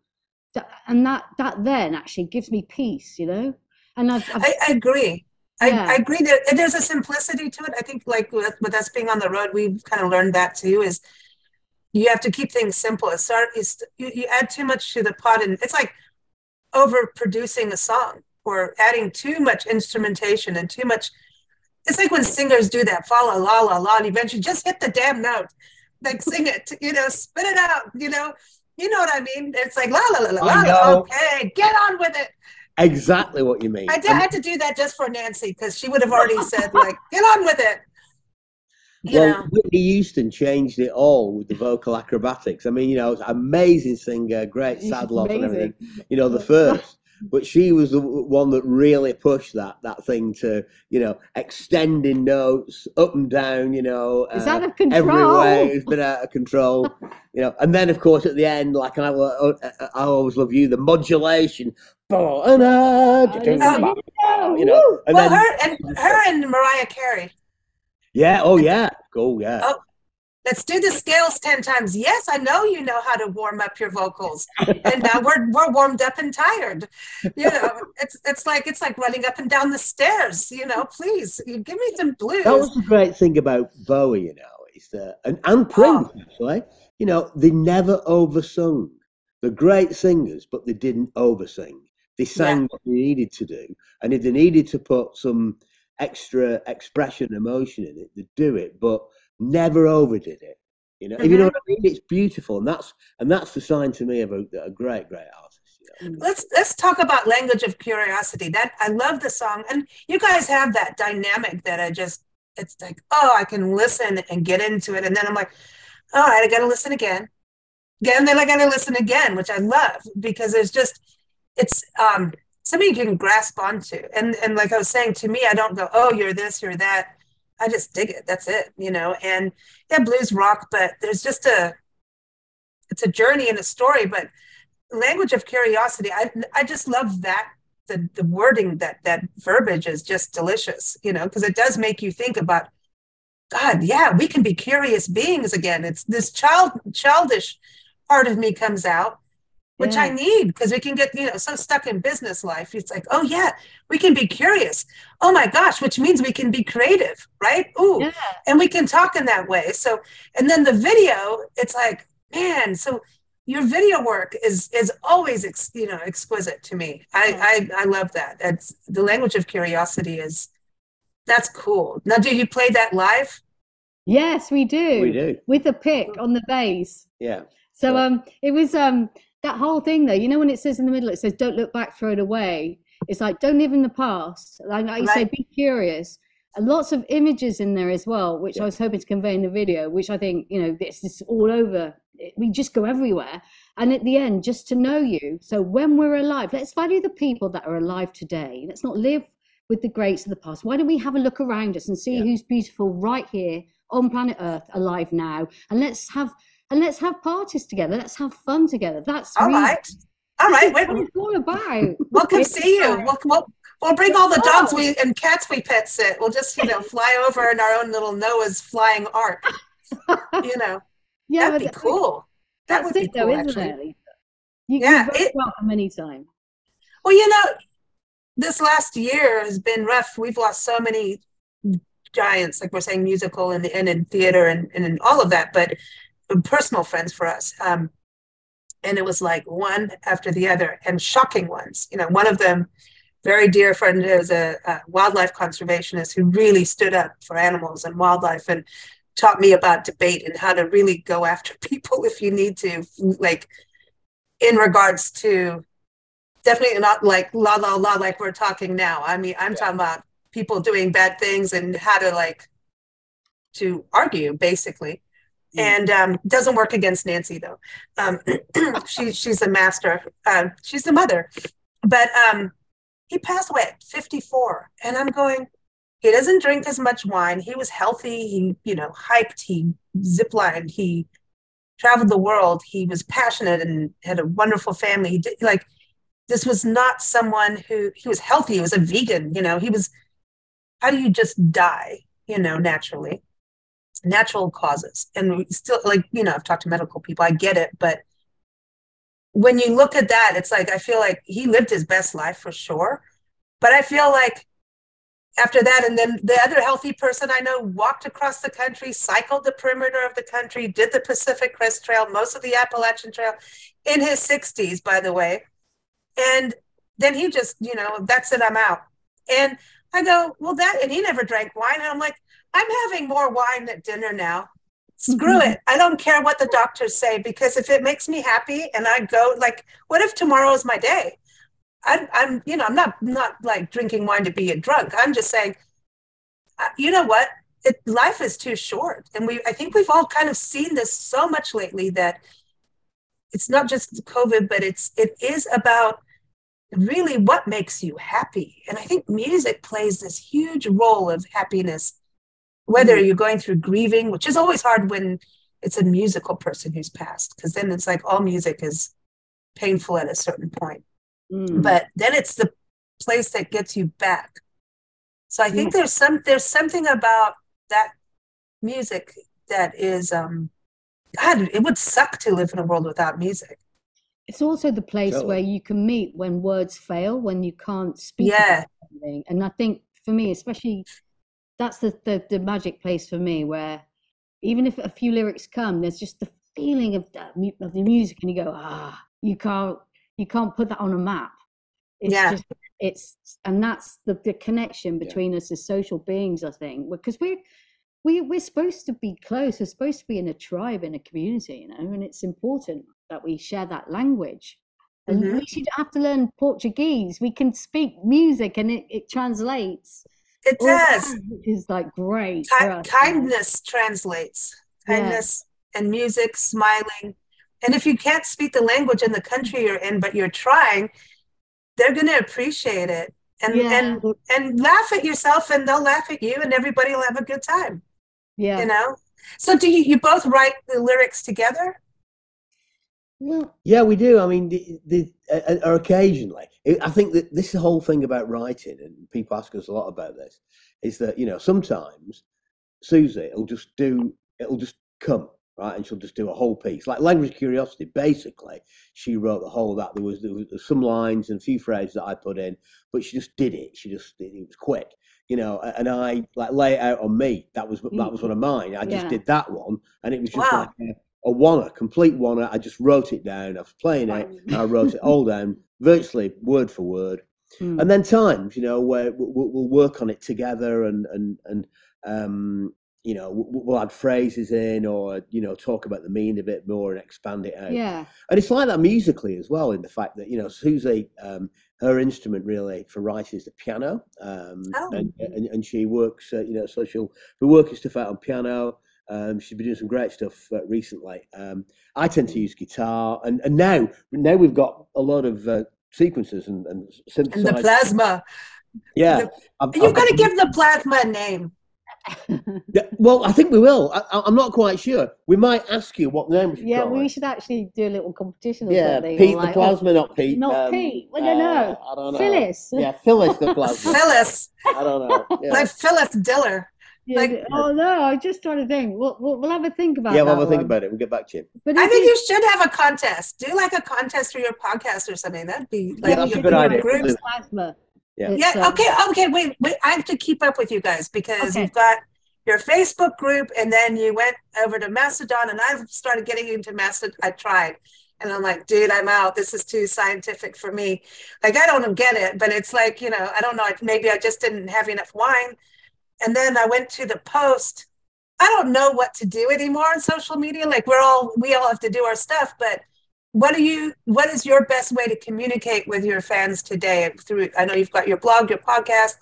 Speaker 2: that, and that that then actually gives me peace, you know. And I've, I've
Speaker 1: I, I agree.
Speaker 2: Yeah.
Speaker 1: I, I agree that there's a simplicity to it. I think like with, with us being on the road, we've kind of learned that too is you have to keep things simple. It's start, it's, you, you add too much to the pot and it's like overproducing a song or adding too much instrumentation and too much. It's like when singers do that, fa la la la la, and eventually just hit the damn note. Like sing it, you know, spit it out, you know. You know what I mean? It's like la la la la la. la. Okay, get on with it.
Speaker 3: Exactly what you mean.
Speaker 1: I did, I had to do that just for Nancy because she would have already said like, "Get on with it." You
Speaker 3: well,
Speaker 1: know,
Speaker 3: Whitney Houston changed it all with the vocal acrobatics. I mean, you know, amazing singer, great
Speaker 2: She's
Speaker 3: sad loss and everything. You know, the first, but she was the one that really pushed that that thing to you know extending notes up and down. You know,
Speaker 2: It's
Speaker 3: uh,
Speaker 2: out of
Speaker 3: every
Speaker 2: control.
Speaker 3: way it's been out of control. you know, and then of course at the end, like I, wa- I always love you, the modulation.
Speaker 2: Oh,
Speaker 3: You know, and
Speaker 1: well,
Speaker 3: then
Speaker 1: her and her and Mariah Carey.
Speaker 3: yeah, oh yeah, oh yeah.
Speaker 1: Oh. Let's do the scales ten times. Yes, I know you know how to warm up your vocals, and now we're we're warmed up and tired. You know, it's it's like it's like running up and down the stairs. You know, please you give me some blues.
Speaker 3: That was the great thing about Bowie, you know, is that and, and Prince oh. actually, you know, they never oversung. They're great singers, but they didn't oversing. They sang what they needed to do, and if they needed to put some extra expression, emotion in it, they'd do it, but never overdid it. You know, if you know mm-hmm. what I mean, it's beautiful, and that's and that's the sign to me of a, a great, great artist. You know? Mm.
Speaker 1: let's let's talk about language of curiosity that i love the song and you guys have that dynamic that i just it's like oh i can listen and get into it and then i'm like all right i gotta listen again again then i gotta listen again which i love because there's just it's um something you can grasp onto and and like i was saying to me i don't go oh you're this you're that I just dig it. That's it, you know. And yeah, blues rock, but there's just a it's a journey and a story. But language of curiosity, I I just love that the the wording that that verbiage is just delicious, you know, because it does make you think about God, yeah, we can be curious beings again. It's this child childish part of me comes out which yeah. I need because we can get, you know, so stuck in business life. It's like, oh yeah, we can be curious. Oh my gosh, which means we can be creative, right? Ooh. Yeah. And we can talk in that way. So and then the video, it's like, man, so your video work is is always ex, you know exquisite to me. I, I I love that. That's the language of curiosity is that's cool. Now do you play that live?
Speaker 2: Yes, we do.
Speaker 3: We do.
Speaker 2: With a pick on the bass.
Speaker 3: Yeah.
Speaker 2: So um it was um that whole thing though, you know, when it says in the middle, it says, don't look back, throw it away. It's like, don't live in the past. Like, like you right. say, be curious. And lots of images in there as well, which yeah. I was hoping to convey in the video, which I think, you know, it's just all over. We just go everywhere. And at the end, just to know you. So when we're alive, let's value the people that are alive today. Let's not live with the greats of the past. Why don't we have a look around us and see yeah. who's beautiful right here on planet Earth, alive now? And let's have and let's have parties together. Let's have fun together. That's
Speaker 1: all
Speaker 2: really,
Speaker 1: right. All right.
Speaker 2: What it's all about.
Speaker 1: We'll come see you. We'll, we'll, we'll bring all the oh. dogs we and cats we pet sit. We'll just you know fly over in our own little Noah's flying ark. you know. Yeah, that'd be cool.
Speaker 2: That would be cool, though, isn't actually. it? You yeah, it, welcome anytime.
Speaker 1: Well, you know, this last year has been rough. We've lost so many giants, like we're saying, musical and, and in theater and, and in all of that. But personal friends for us. Um, and it was like one after the other and shocking ones. You know, one of them, very dear friend, is a, a wildlife conservationist who really stood up for animals and wildlife and taught me about debate and how to really go after people if you need to, like in regards to definitely not like la la la like we're talking now. I mean, I'm yeah. talking about people doing bad things and how to like to argue basically and um, doesn't work against Nancy though. Um, she she's a master. Uh, she's the mother, but um, he passed away at 54, and I'm going. He doesn't drink as much wine. He was healthy. He you know hiked. He ziplined. He traveled the world. He was passionate and had a wonderful family. He did, like this was not someone who he was healthy. He was a vegan. You know he was. How do you just die? You know naturally natural causes. And still, like, you know, I've talked to medical people, I get it. But when you look at that, it's like, I feel like he lived his best life for sure. But I feel like after that, and then the other healthy person I know walked across the country, cycled the perimeter of the country, did the Pacific Crest Trail, most of the Appalachian Trail in his 60s, by the way. And then he just, you know, that's it, I'm out. And I go, well, that, and he never drank wine. And I'm like, I'm having more wine at dinner now. Screw mm-hmm. it. I don't care what the doctors say because if it makes me happy and I go, like, what if tomorrow is my day? I, I'm, you know, I'm not not like drinking wine to be a drunk. I'm just saying, uh, you know what? It, life is too short, and we. I think we've all kind of seen this so much lately that it's not just COVID, but it's it is about really what makes you happy. And I think music plays this huge role of happiness whether mm-hmm. you're going through grieving, which is always hard when it's a musical person who's passed, because then it's like all music is painful at a certain point. Mm. But then it's the place that gets you back. So I think there's some there's something about that music that is um God, it would suck to live in a world without music.
Speaker 2: It's also the place totally. where you can meet when words fail, when you can't speak.
Speaker 1: Yeah.
Speaker 2: And I think for me, especially that's the, the, the magic place for me where even if a few lyrics come there's just the feeling of that of the music and you go ah you can't you can't put that on a map it's yeah. just it's and that's the, the connection between yeah. us as social beings i think because we're we, we're supposed to be close we're supposed to be in a tribe in a community you know and it's important that we share that language and mm-hmm. we should have to learn portuguese we can speak music and it, it translates
Speaker 1: it does.
Speaker 2: Which is like great.
Speaker 1: Ki- kindness translates. Kindness yeah. and music, smiling. And if you can't speak the language in the country you're in, but you're trying, they're going to appreciate it. and
Speaker 2: Yeah.
Speaker 1: and and laugh at yourself and they'll laugh at you and everybody will have a good time
Speaker 2: Yeah.
Speaker 1: you know so do you you both write the lyrics together
Speaker 3: Yeah, we do. I mean, the, the, uh, or occasionally. I I think that this whole thing about writing, and people ask us a lot about this, is that you know sometimes Susie will just do it'll just come right, and she'll just do a whole piece like language curiosity. Basically, she wrote the whole of that. There was there was some lines and a few phrases that I put in, but she just did it. She just it, was quick, you know. And I like lay it out on me. That was that was one of mine. I just
Speaker 2: Yeah.
Speaker 3: did that one, and it was just
Speaker 1: Wow.
Speaker 3: like a, a one, a complete one. I just wrote it down. I was playing it. I wrote it all down, virtually word for word.
Speaker 2: mm,
Speaker 3: And then times, you know, where we- we- we'll work on it together, and and and um, you know, we- we'll add phrases in, or you know, talk about the meaning a bit more and expand it out.
Speaker 2: yeah.
Speaker 3: And it's like that musically as well, in the fact that you know, Susie, um, her instrument really for writing is the piano, um,
Speaker 1: Oh.
Speaker 3: and, and and she works, uh, you know, so she'll be working stuff out on piano. Um, she's been doing some great stuff uh, recently. Um, I tend to use guitar, and, and now now we've got a lot of uh, sequences and, and
Speaker 1: and the plasma
Speaker 3: yeah,
Speaker 1: the-
Speaker 3: I've-
Speaker 1: you've
Speaker 3: I've
Speaker 1: got to
Speaker 3: got-
Speaker 1: give the plasma a name
Speaker 3: Yeah, well, I think we will. I, I- I'm not quite sure. We might ask you what name we
Speaker 2: Yeah,
Speaker 3: call
Speaker 2: we
Speaker 3: it.
Speaker 2: should actually do a little competition or
Speaker 3: Yeah,
Speaker 2: something. or
Speaker 3: Pete the
Speaker 2: like, oh,
Speaker 3: plasma, not Pete.
Speaker 2: not
Speaker 3: um,
Speaker 2: Pete. I don't know.
Speaker 3: uh, I don't know.
Speaker 2: Phyllis.
Speaker 3: Yeah, Phyllis the plasma.
Speaker 1: phyllis
Speaker 3: I don't know. Yeah,
Speaker 1: like phyllis diller
Speaker 2: Yeah,
Speaker 1: like-
Speaker 2: oh no, I just trying to think. We'll, we'll, we'll have a think about
Speaker 3: it.
Speaker 2: yeah
Speaker 3: we'll have a think about it. We'll get back to you.
Speaker 2: But
Speaker 1: i think
Speaker 2: is-
Speaker 1: you should have a contest do like a contest for your podcast or something that'd be like
Speaker 3: that's a
Speaker 1: could
Speaker 3: good idea.
Speaker 1: groups.
Speaker 2: Plasma.
Speaker 3: Yeah.
Speaker 2: It's,
Speaker 1: Yeah.
Speaker 2: um,
Speaker 1: Okay. Okay. Wait. Wait. I have to keep up with you guys because
Speaker 2: Okay.
Speaker 1: you've got your Facebook group, and then you went over to Mastodon, and I've started getting into Mastodon. I tried, and I'm like, dude, I'm out. This is too scientific for me. Like, I don't get it, but it's like, you know, I don't know. Maybe I just didn't have enough wine. And then I went to the post. I don't know what to do anymore on social media. Like, we're all we all have to do our stuff, but what do you what is your best way to communicate with your fans today through i know you've got your blog your podcast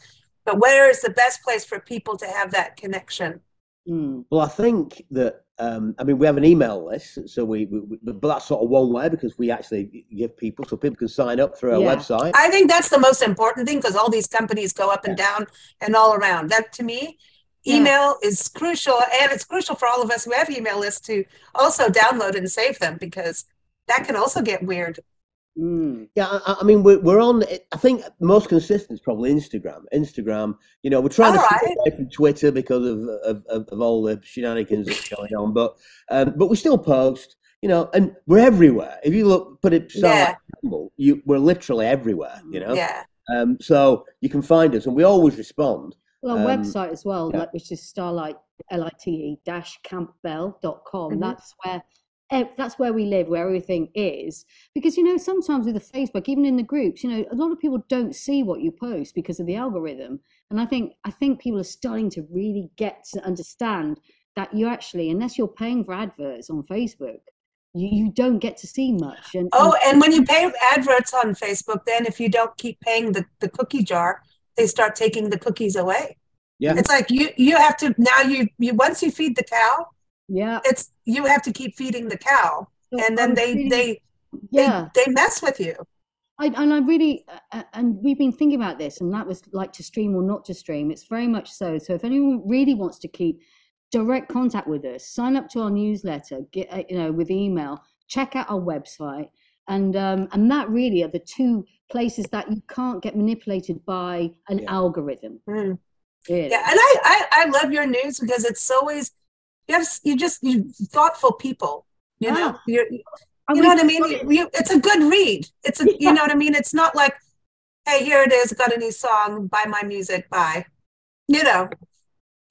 Speaker 1: but where is the best place for people to have that connection
Speaker 2: mm,
Speaker 3: Well, I think that um, I mean we have an email list, so we, we, we but that's sort of one way because we actually give people so people can sign up through our
Speaker 2: Yeah.
Speaker 3: website.
Speaker 1: i think that's the most important thing because all these companies go up and down and all around that to me
Speaker 2: Yeah.
Speaker 1: email is crucial and it's crucial for all of us who have email lists to also download and save them because that can also get weird
Speaker 2: mm.
Speaker 3: Yeah, I, I mean we're, we're on. I think most consistent is probably Instagram. Instagram, you know, we're trying to
Speaker 1: All
Speaker 3: stay
Speaker 1: right.
Speaker 3: away from Twitter because of, of, of, of all the shenanigans that's going on, but um, but we still post. You know, and we're everywhere. If you look, put it
Speaker 1: Yeah.
Speaker 3: Campbell, you we're literally everywhere. You know,
Speaker 1: yeah
Speaker 3: um, so you can find us, and we always respond.
Speaker 2: Well,
Speaker 3: Um,
Speaker 2: website as well,
Speaker 3: yeah.
Speaker 2: like which is starlight lite dash campbell.com.
Speaker 1: Mhm.
Speaker 2: That's where ev- Eh, that's where we live, where everything is. Because you know, sometimes with the Facebook, even in the groups, you know, a lot of people don't see what you post because of the algorithm. And I think I think people are starting to really get to understand that you actually, unless you're paying for adverts on Facebook, you, you don't get to see much. And,
Speaker 1: oh and when you pay adverts on facebook then if you don't keep paying the, the cookie jar they start taking the cookies away
Speaker 3: Yeah.
Speaker 1: it's like you you have to now you you once you feed the cow
Speaker 2: yeah,
Speaker 1: it's you have to keep feeding the cow
Speaker 2: so
Speaker 1: and then
Speaker 2: I'm
Speaker 1: they
Speaker 2: really-
Speaker 1: they
Speaker 2: yeah.
Speaker 1: they, they mess with you
Speaker 2: I, and I really, uh, and we've been thinking about this, and that was like to stream or not to stream. It's very much so. So if anyone really wants to keep direct contact with us, sign up to our newsletter, get uh, you know with email, check out our website, and um, and that really are the two places that you can't get manipulated by an
Speaker 3: Yeah.
Speaker 2: algorithm.
Speaker 1: Mm.
Speaker 2: Really.
Speaker 1: yeah and I, I i love your news because it's always you have you just you thoughtful people you know you're
Speaker 2: And
Speaker 1: you know what I mean? You, you- it's a good read. It's a, you know what I mean? It's not like, hey, here it is, got a new song, buy my music, buy. You know,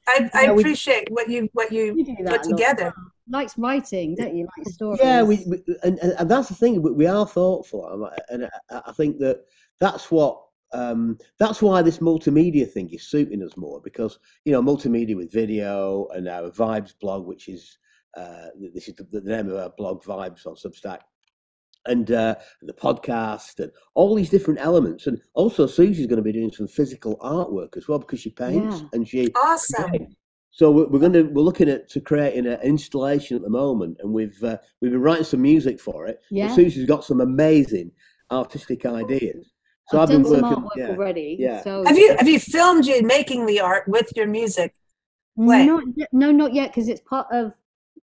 Speaker 1: I, I
Speaker 2: Yeah, we-
Speaker 1: appreciate what you what you
Speaker 2: You
Speaker 1: put
Speaker 2: a lot.
Speaker 1: together.
Speaker 2: Likes writing, don't you? Like stories.
Speaker 3: Yeah, we, we and, and and that's the thing. We, we are thoughtful, um, and I, I think that that's what um, that's why this multimedia thing is suiting us more because you know multimedia with video and our Vibes blog, which is uh, this is the, the name of our blog, Vibes on Substack, and uh, the podcast and all these different elements, and also Susie's going to be doing some physical artwork as well because she paints
Speaker 2: Yeah.
Speaker 3: and she
Speaker 1: Awesome.
Speaker 3: so we're, we're going to we're looking at to creating an installation at the moment, and we've uh, we've been writing some music for it.
Speaker 2: Yeah.
Speaker 3: Susie's got some amazing artistic ideas, So
Speaker 2: I've
Speaker 3: I've been
Speaker 2: done some
Speaker 3: working.
Speaker 2: artwork
Speaker 3: Yeah.
Speaker 2: already.
Speaker 3: Yeah.
Speaker 2: So
Speaker 1: Have you have you filmed you making the art with your music? play?
Speaker 2: Not yet, no, not yet, because it's part of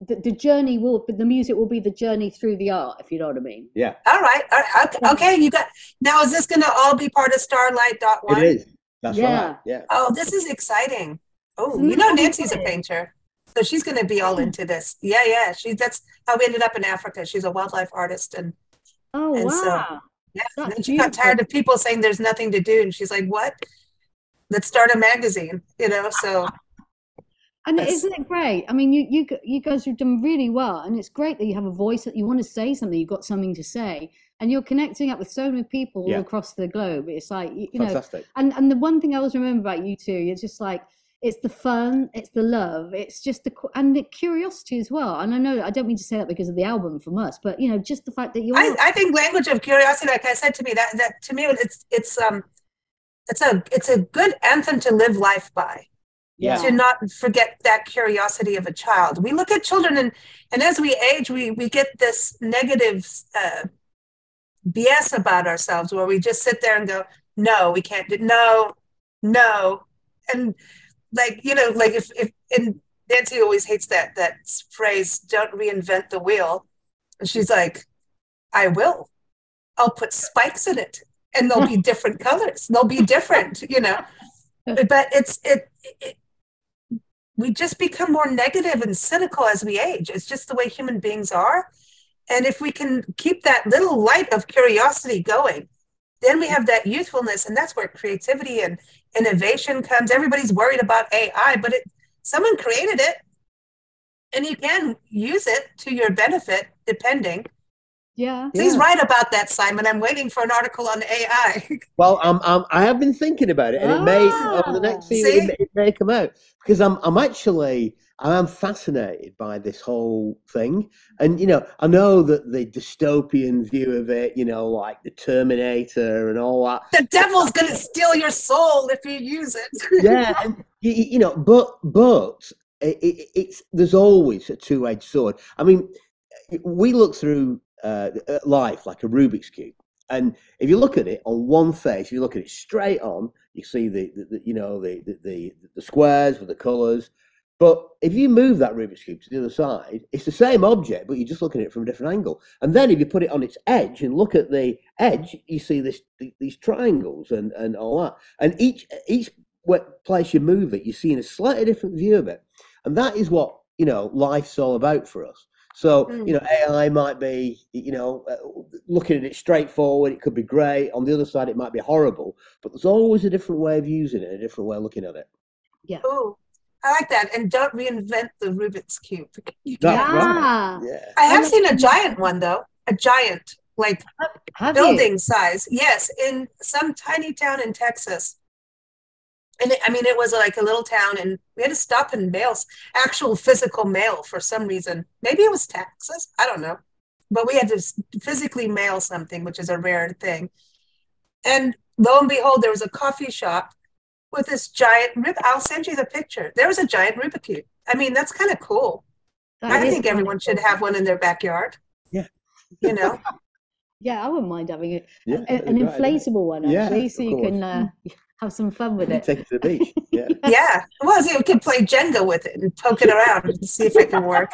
Speaker 2: the, the journey. Will but the music will be the journey through the art, if you know what I mean.
Speaker 3: Yeah.
Speaker 1: All right. All right. Okay, okay, you got now is this gonna all be part of Starlight Dot One?
Speaker 3: It is. That's
Speaker 2: Yeah.
Speaker 3: right. Yeah.
Speaker 1: Oh, this is exciting. Oh, you know Nancy's a painter. So she's gonna be all into this. Yeah, yeah. She that's how we ended up in Africa. She's a wildlife artist and
Speaker 2: Oh
Speaker 1: And so-
Speaker 2: wow!
Speaker 1: Yeah. And then she got tired of people saying there's nothing to do. And she's like, What? Let's start a magazine, you know. So
Speaker 2: And
Speaker 1: That's-
Speaker 2: isn't it great? I mean, you you you guys have done really well, and it's great that you have a voice that you want to say something. You've got something to say, and you're connecting up with so many people all across the globe. It's like you, you know, and and the one thing I always remember about you two, you're just like it's the fun, it's the love, it's just the and the curiosity as well. And I know I don't mean to say that because of the album from us, but you know, just the fact that you're
Speaker 1: I, I think language of curiosity, like I said to me, that that to me it's it's um it's a it's a good anthem to live life by.
Speaker 3: Yeah.
Speaker 1: to not forget that curiosity of a child. We look at children and and as we age, we we get this negative uh, BS about ourselves where we just sit there and go, no, we can't do no, no, and like you know, like if if and Nancy always hates that that phrase, don't reinvent the wheel. And she's like, I will. I'll put spikes in it and they'll be different colors. They'll be different, you know. But it's it, it we just become more negative and cynical as we age. It's just the way human beings are. And if we can keep that little light of curiosity going, then we have that youthfulness, and that's where creativity and innovation comes. Everybody's worried about AI, but it someone created it, and you can use it to your benefit, depending.
Speaker 2: Yeah.
Speaker 1: Please
Speaker 3: Yeah.
Speaker 1: write about that, Simon. I'm waiting for an article on AI.
Speaker 3: Well, I'm, I'm, have been thinking about it, and it may over the
Speaker 2: Ah,
Speaker 3: next few
Speaker 1: see?
Speaker 3: it, may- it may come out because I'm I'm actually I am fascinated by this whole thing, and you know I know that the dystopian view of it, you know, like the Terminator and all that.
Speaker 1: the devil's going to steal your soul if you use it.
Speaker 3: Yeah, and you, you know, but but it, it, it's there's always a two edged sword. I mean, we look through uh, life like a Rubik's cube. And if you look at it on one face, if you look at it straight on, you see the, the, the you know the, the the squares with the colours. But if you move that Rubik's cube to the other side, it's the same object, but you're just looking at it from a different angle. And then if you put it on its edge and look at the edge, you see this these triangles and and all that. And each each place you move it, you're seeing a slightly different view of it. And that is what you know life's all about for us. So
Speaker 1: Mm.
Speaker 3: you know AI might be you know uh, looking at it straightforward. It could be great. On the other side, it might be horrible. But there's always a different way of using it, a different way of looking at it.
Speaker 1: Ooh, I like that. And don't reinvent the Rubik's Cube. You
Speaker 3: right.
Speaker 2: Yeah.
Speaker 3: Yeah.
Speaker 1: I have seen a giant one, though. A giant, like
Speaker 2: Have you?
Speaker 1: building size. Yes, in some tiny town in Texas. And it, I mean, it was like a little town, and we had to stop and mail actual physical mail for some reason. Maybe it was taxes. I don't know. But we had to physically mail something, which is a rare thing. And lo and behold, there was a coffee shop with this giant rib. I'll send you the picture. There was a giant Rubik's cube. I mean, that's kind of cool.
Speaker 2: That
Speaker 1: I think everyone should have one in their backyard.
Speaker 3: Yeah.
Speaker 1: You know,
Speaker 2: Yeah, I wouldn't mind having it.
Speaker 3: Yeah,
Speaker 2: a, an
Speaker 3: be great, yeah.
Speaker 2: inflatable one
Speaker 3: Yeah,
Speaker 2: actually, so you can uh, have some fun with it.
Speaker 3: Take it to the beach. Yeah.
Speaker 1: yeah. Well, see, we could play Jenga with it and poke it around and see if it can work.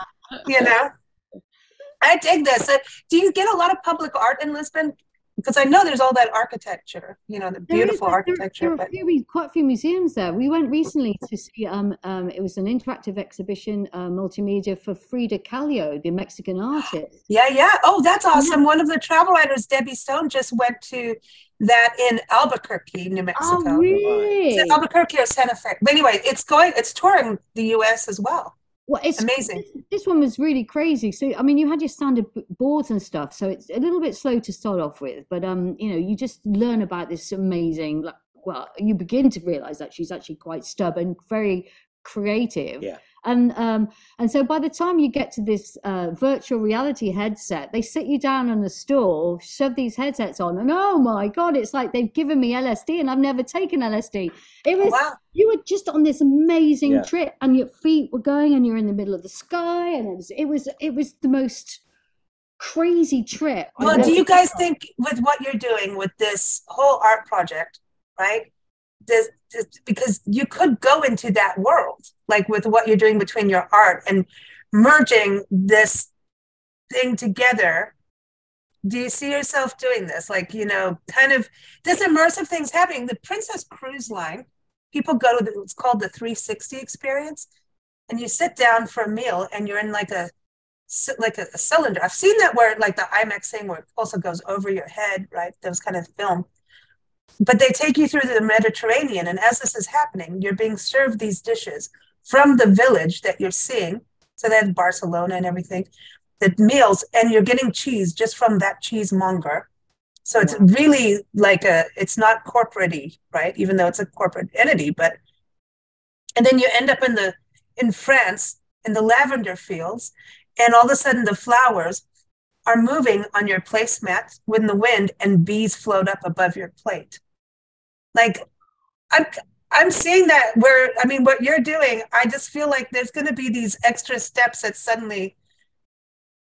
Speaker 1: You know, I dig this. Uh, do you get a lot of public art in Lisbon? Because I know there's all that architecture. You know, the
Speaker 2: There is-
Speaker 1: beautiful
Speaker 2: there-
Speaker 1: architecture.
Speaker 2: There, are
Speaker 1: But
Speaker 2: a few, quite a few museums there. We went recently to see. Um, um, it was an interactive exhibition, uh, multimedia for Frida Kahlo, the Mexican artist.
Speaker 1: yeah, yeah. Oh, that's awesome. One of the travel writers, Debbie Stone, just went to that in Albuquerque, New Mexico.
Speaker 2: Oh, really?
Speaker 1: Is Albuquerque or Santa Fe? But anyway, it's going. It's touring the U.S. as well.
Speaker 2: Well, it's
Speaker 1: Amazing.
Speaker 2: This, this one was really crazy. So, I mean, you had your standard boards and stuff, so it's a little bit slow to start off with. But um, you know, you just learn about this amazing. Like, well, you begin to realize that she's actually quite stubborn, very creative.
Speaker 3: Yeah.
Speaker 2: And um, and so by the time you get to this uh, virtual reality headset, they sit you down on a stool, shove these headsets on, and oh my god, it's like they've given me LSD, and I've never taken LSD. It was
Speaker 1: Wow.
Speaker 2: you were just on this amazing
Speaker 3: Yeah.
Speaker 2: trip and your feet were going and you're in the middle of the sky and it was it was it was the most crazy trip.
Speaker 1: Well, do you guys think with what you're doing with this whole art project, right? Because you could go into that world, like with what you're doing between your art and merging this thing together. Do you see yourself doing this? Like, you know, kind of this immersive thing's happening. The Princess Cruise Line, people go to the, it's called the 360 experience, and you sit down for a meal and you're in like a like a, a, cylinder. I've seen that where like the IMAX thing where it also goes over your head, right? Those kind of film. But they take you through the Mediterranean, and as this is happening, you're being served these dishes from the village that you're seeing. So they Barcelona and everything, the meals, and you're getting cheese just from that cheesemonger. So it's really like a, it's not corporate right? Even though it's a corporate entity, but, and then you end up in the, in France, in the lavender fields, and all of a sudden the flowers are moving on your placemat with the wind and bees float up above your plate like i'm i'm seeing that where i mean what you're doing i just feel like there's going to be these extra steps that suddenly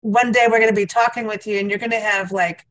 Speaker 1: one day we're going to be talking with you and you're going to have like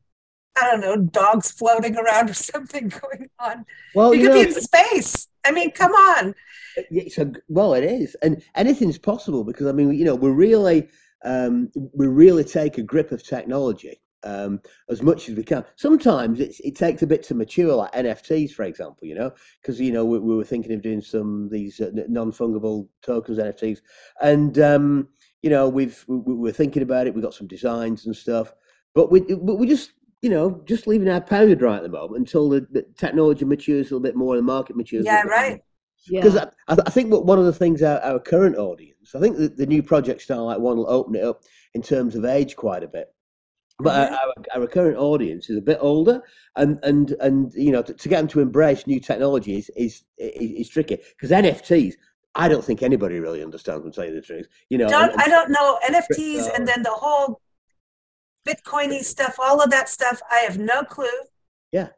Speaker 1: i don't know dogs floating around or something going on. Well you, you could know, be in space. I mean come on.
Speaker 3: It's a, well it is. And anything's possible because i mean you know we're really um, we really take a grip of technology um, as much as we can. Sometimes it takes a bit to mature, like NFTs, for example, you know, because, you know, we, we, were thinking of doing some these uh, non fungible tokens, NFTs. And, um, you know, we've, we, we're thinking about it. We've got some designs and stuff. But we, but we just, you know, just leaving our powder dry at the moment until the, the technology matures a little bit more and the market matures.
Speaker 1: Yeah, right.
Speaker 3: Because yeah. I, I, think what one of the things our, our current audience, I think the, the new project style like one will open it up in terms of age quite a bit. But mm-hmm. our, our, current audience is a bit older, and and and you know to, to get them to embrace new technology is is, is, is tricky because NFTs. I don't think anybody really understands. I'm saying the truth. You know,
Speaker 1: don't, and, and, I don't know NFTs and then the whole Bitcoiny stuff, all of that stuff. I have no clue.
Speaker 3: Yeah,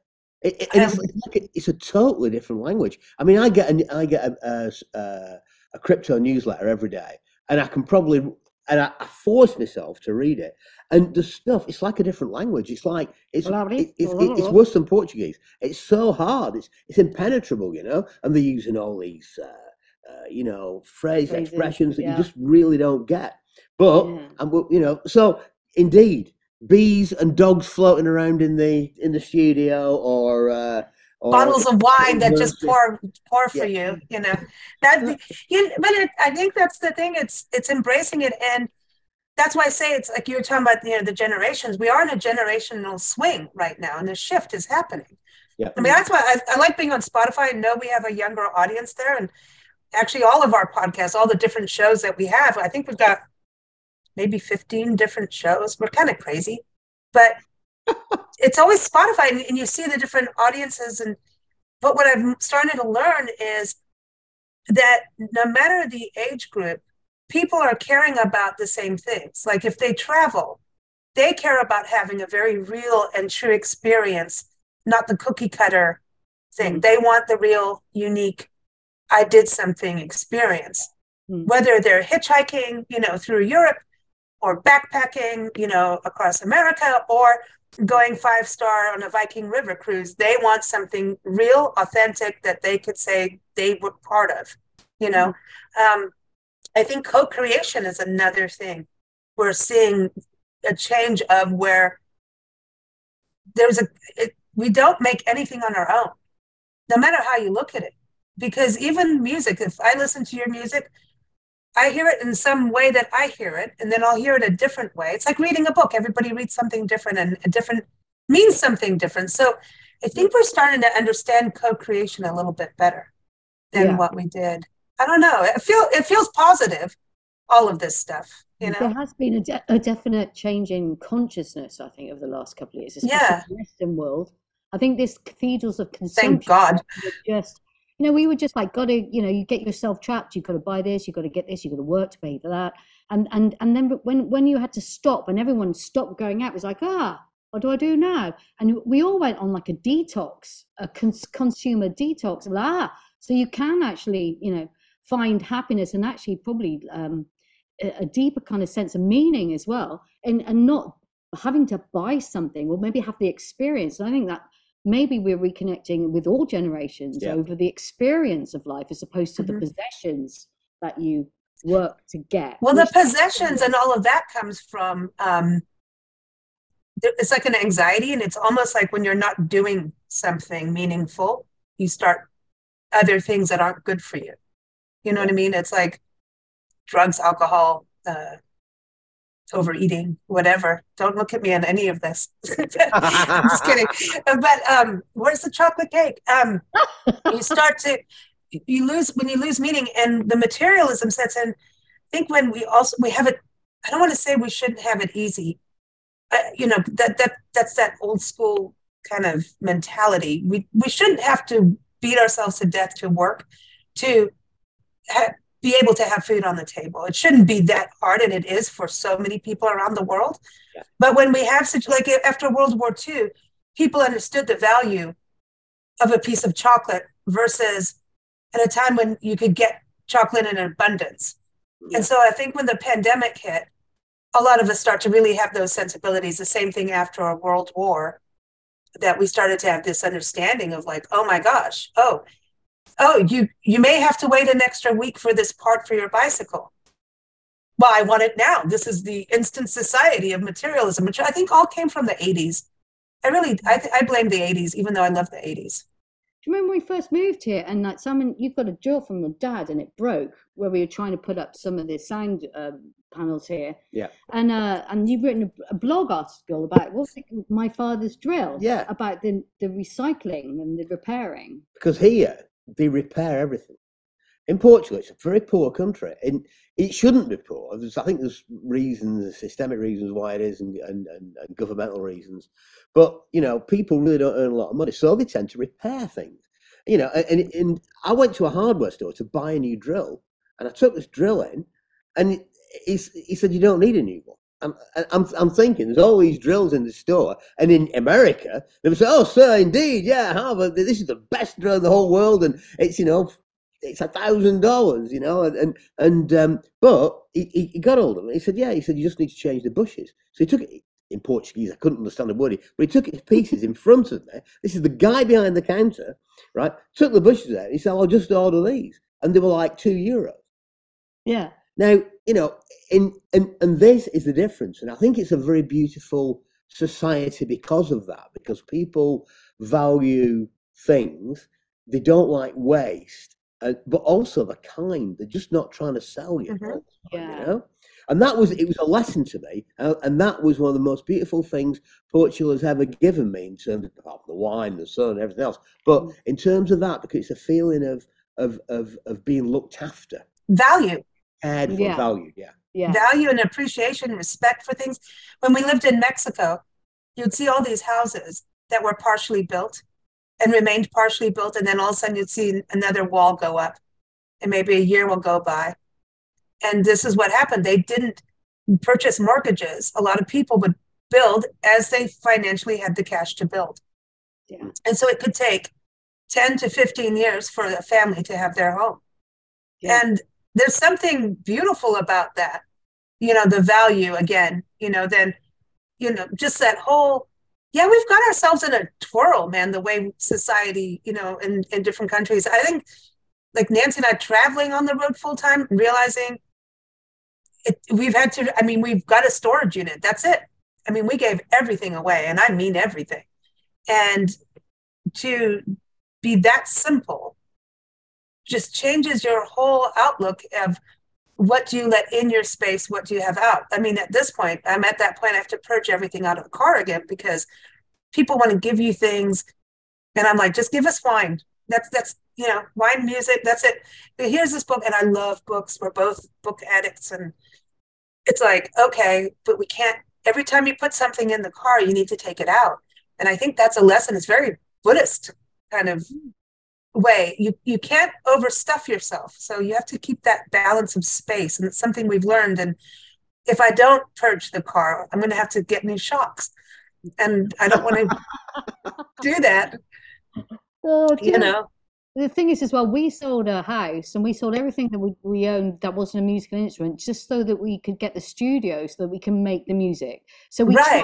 Speaker 3: it, it, it's, it's, like a, it's, a, totally different language. I mean, I get a, I get a, a, a, crypto newsletter every day, and I can probably and I, I, force myself to read it. And the stuff, it's like a different language. It's like it's it, it's, it's worse than Portuguese. It's so hard. It's it's impenetrable, you know. And they're using all these, uh, uh, you know, phrase Phrases, expressions that yeah. you just really don't get. But yeah. and you know, so indeed, bees and dogs floating around in the in the studio or uh,
Speaker 1: bottles of wine that just pour pour for yeah. you you know that you but it, i think that's the thing it's it's embracing it and that's why i say it's like you were talking about you know the generations we are in a generational swing right now and the shift is happening yeah. i mean that's why I, I like being on spotify and know we have a younger audience there and actually all of our podcasts all the different shows that we have i think we've got maybe 15 different shows. We're kind of crazy, but it's always Spotify and, and you see the different audiences. And but what I'm starting to learn is that no matter the age group, people are caring about the same things. Like if they travel, they care about having a very real and true experience, not the cookie cutter thing. Mm. They want the real, unique, I did something experience. Mm. Whether they're hitchhiking, you know, through Europe or backpacking, you know, across America or going five star on a Viking River cruise. They want something real, authentic that they could say they were part of, you know. Mm-hmm. Um, I think co creation is another thing. We're seeing a change of where there's a, it, we don't make anything on our own, no matter how you look at it. Because even music, if I listen to your music, I hear it in some way that I hear it, and then I'll hear it a different way. It's like reading a book. Everybody reads something different, and a different means something different. So I think we're starting to understand co-creation a little bit better than yeah. what we did. I don't know. It feel it feels positive. All of this stuff, you know.
Speaker 2: There has been a, de- a definite change in consciousness. I think over the last couple of years, especially yeah. in the Western world. I think this cathedrals of consumption.
Speaker 1: Thank God.
Speaker 2: Just you know, we were just like, got to, you know, you get yourself trapped. You've got to buy this. You've got to get this. You've got to work to pay for that. And and and then when when you had to stop and everyone stopped going out, it was like, ah, what do I do now? And we all went on like a detox, a cons- consumer detox. Like, ah, so you can actually, you know, find happiness and actually probably um, a, deeper kind of sense of meaning as well, and and not having to buy something or maybe have the experience. And I think that maybe we're reconnecting with all generations
Speaker 3: Yeah.
Speaker 2: over the experience of life as opposed to
Speaker 1: Mhm.
Speaker 2: the possessions that you work to get.
Speaker 1: Well, the possessions and all of that comes from um, it's like an anxiety, and it's almost like when you're not doing something meaningful, you start other things that aren't good for you. You know what I mean? It's like drugs, alcohol, uh, overeating, whatever. Don't look at me on any of this. I'm just kidding. But um, where's the chocolate cake? Um, you start to you lose when you lose meaning and the materialism sets in. I think when we also we have it. I don't want to say we shouldn't have it easy. Uh, you know that that that's that old school kind of mentality. We we shouldn't have to beat ourselves to death to work to ha- be able to have food on the table. It shouldn't be that hard, and it is for so many people around the world.
Speaker 3: Yeah.
Speaker 1: But when we have such like after World War II, people understood the value of a piece of chocolate versus at a time when you could get chocolate in abundance.
Speaker 3: Yeah.
Speaker 1: And so I think when the pandemic hit, a lot of us start to really have those sensibilities. The same thing after a world war, that we started to have this understanding of like, oh my gosh, oh, oh, you you may have to wait an extra week for this part for your bicycle. Well, I want it now. This is the instant society of materialism, which I think all came from the 80s. I really, I, th- I blame the 80s, even though I love the 80s.
Speaker 2: Do you remember when we first moved here and like someone—you've got a drill from your dad and it broke where we were trying to put up some of the sound um, panels here.
Speaker 3: Yeah.
Speaker 2: And uh, and you've written a, a blog article about what's it, my father's drill.
Speaker 3: Yeah.
Speaker 2: About the the recycling and the repairing.
Speaker 3: because here they repair everything. In Portugal, it's a very poor country, and it shouldn't be poor. There's, I think there's reasons, systemic reasons why it is, and, and, and, and governmental reasons. But you know, people really don't earn a lot of money, so they tend to repair things. You know, and, and, I went to a hardware store to buy a new drill, and I took this drill in, and he, he said, "You don't need a new one." I'm, I'm, I'm thinking there's all these drills in the store, and in America, they would say, "Oh, sir, indeed, yeah, Harvard, this is the best drill in the whole world, and it's you know, it's a thousand dollars, you know." And and, and um, but he, he got hold of it. He said, "Yeah," he said, "You just need to change the bushes." So he took it in Portuguese. I couldn't understand a word, but he took it pieces in front of me. This is the guy behind the counter, right? Took the bushes out. He said, "I'll just order these," and they were like two euros.
Speaker 2: Yeah.
Speaker 3: Now, you know, in and and this is the difference, and I think it's a very beautiful society because of that, because people value things, they don't like waste, uh, but also the kind. They're just not trying to sell you,
Speaker 1: Mhm.
Speaker 3: time,
Speaker 2: Yeah.
Speaker 3: you know. And that was it was a lesson to me, uh, and that was one of the most beautiful things Portugal has ever given me in terms of the wine, the sun, and everything else. But
Speaker 2: Mm.
Speaker 3: in terms of that, because it's a feeling of of of of being looked after,
Speaker 1: Value,
Speaker 3: cared for,
Speaker 2: Yeah.
Speaker 3: valued. Yeah.
Speaker 2: Yeah.
Speaker 1: value and appreciation, respect for things. When we lived in Mexico, you'd see all these houses that were partially built and remained partially built, and then all of a sudden you'd see another wall go up, and maybe a year will go by. And this is what happened. They didn't purchase mortgages. A lot of people would build as they financially had the cash to build.
Speaker 2: Yeah.
Speaker 1: And so it could take 10 to 15 years for a family to have their home.
Speaker 2: Yeah.
Speaker 1: And there's something beautiful about that. You know, the value again, you know, then, you know, just that whole, yeah, we've got ourselves in a twirl, man, the way society, you know, in, in different countries. I think like Nancy and I traveling on the road full time, realizing it, we've had to, I mean, we've got a storage unit. That's it. I mean, we gave everything away, and I mean everything. And to be that simple just changes your whole outlook of what do you let in your space, what do you have out. I mean, at this point, I'm at that point, I have to purge everything out of the car again because people want to give you things. And I'm like, just give us wine. That's, that's, you know, wine, music, that's it. But here's this book, and I love books. We're both book addicts. And it's like, okay, but we can't, every time you put something in the car, you need to take it out. And I think that's a lesson. It's very Buddhist kind of way. You you can't overstuff yourself. So you have to keep that balance of space. And it's something we've learned. And if I don't purge the car, I'm gonna have to get new shocks. And I don't want to do that,
Speaker 2: Oh,
Speaker 1: you
Speaker 2: dear.
Speaker 1: know.
Speaker 2: the thing is as well we sold our house and we sold everything that we, we owned that wasn't a musical instrument just so that we could get the studio so that we can make the music so we
Speaker 1: Right.
Speaker 2: try,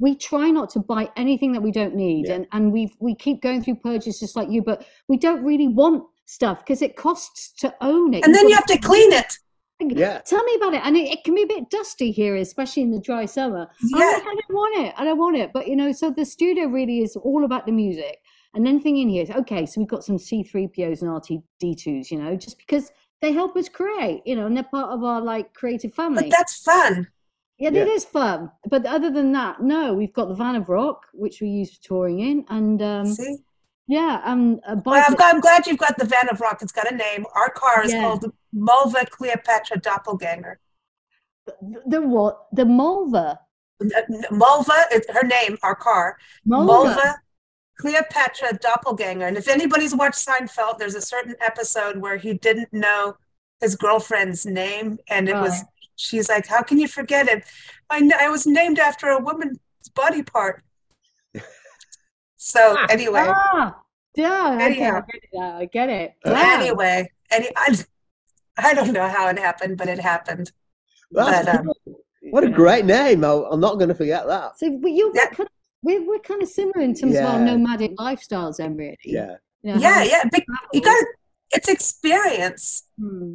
Speaker 2: we try not to buy anything that we don't need
Speaker 3: Yeah.
Speaker 2: and and we we keep going through purchases just like you but we don't really want stuff because it costs to own it
Speaker 1: And then
Speaker 2: You've
Speaker 1: you have
Speaker 2: got
Speaker 1: to clean it.
Speaker 3: Yeah.
Speaker 2: Tell me about it. And it, it can be a bit dusty here, especially in the dry summer. I'm
Speaker 1: Yeah.
Speaker 2: like, I don't want it. I don't want it. But you know, so the studio really is all about the music. And then thing in here is okay, so we've got some C3POs and R2D2s, you know, just because they help us create, you know, and they're part of our like creative family.
Speaker 1: But that's fun.
Speaker 2: Yeah,
Speaker 3: Yeah.
Speaker 2: it is fun. But other than that, no, we've got the Van of Rock, which we use for touring in, and um,
Speaker 1: See?
Speaker 2: yeah, um,
Speaker 1: Well. I'm, glad- I'm glad you've got the Van of Rock. It's got a name. Our car is
Speaker 2: Yeah.
Speaker 1: called the Mulva Cleopatra Doppelganger.
Speaker 2: the, the what? The Mulva.
Speaker 1: Mulva is her name, our car.
Speaker 2: Mulva.
Speaker 1: Mulva Cleopatra Doppelganger. And if anybody's watched Seinfeld, there's a certain episode where he didn't know his girlfriend's name. And it was. She's like, How can you forget it? I, I was named after a woman's body part. So, anyway,
Speaker 2: Ah, yeah, okay, I get it. I get it. Wow.
Speaker 1: anyway, any, I, I don't know how it happened, but it happened.
Speaker 3: That's
Speaker 1: But, um,
Speaker 3: what a great name. I'll, I'm not going to forget that.
Speaker 2: So we, you,
Speaker 1: Yeah.
Speaker 2: we're, kind of, we're, we're kind of similar in terms of our nomadic lifestyles, then, really.
Speaker 3: Yeah.
Speaker 2: You know,
Speaker 1: Yeah, yeah. But you got it's experience,
Speaker 2: Hmm.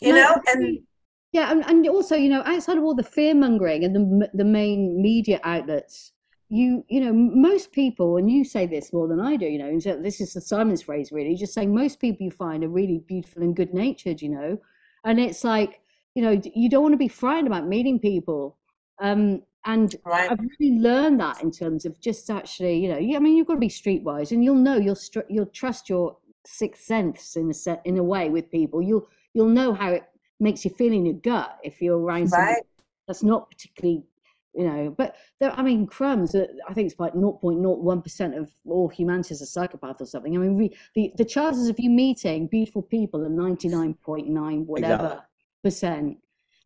Speaker 1: you
Speaker 2: No,
Speaker 1: know,
Speaker 2: I
Speaker 1: and
Speaker 2: think- yeah, and, and also, you know, outside of all the fear mongering and the the main media outlets, you you know, most people, and you say this more than I do, you know, and so this is the Simon's phrase, really, just saying most people you find are really beautiful and good natured, you know, and it's like, you know, you don't want to be frightened about meeting people, um, and
Speaker 1: right.
Speaker 2: I've really learned that in terms of just actually, you know, yeah, I mean, you've got to be streetwise, and you'll know you'll str- you'll trust your sixth sense in a set in a way with people. You'll you'll know how it makes you feel in your gut if you're around somebody
Speaker 1: Right.
Speaker 2: that's not particularly, you know. But there, I mean, crumbs. uh, I think it's like 0.01 percent of all humanity is a psychopath or something. I mean, re, the the chances of you meeting beautiful people are 99.9 whatever percent.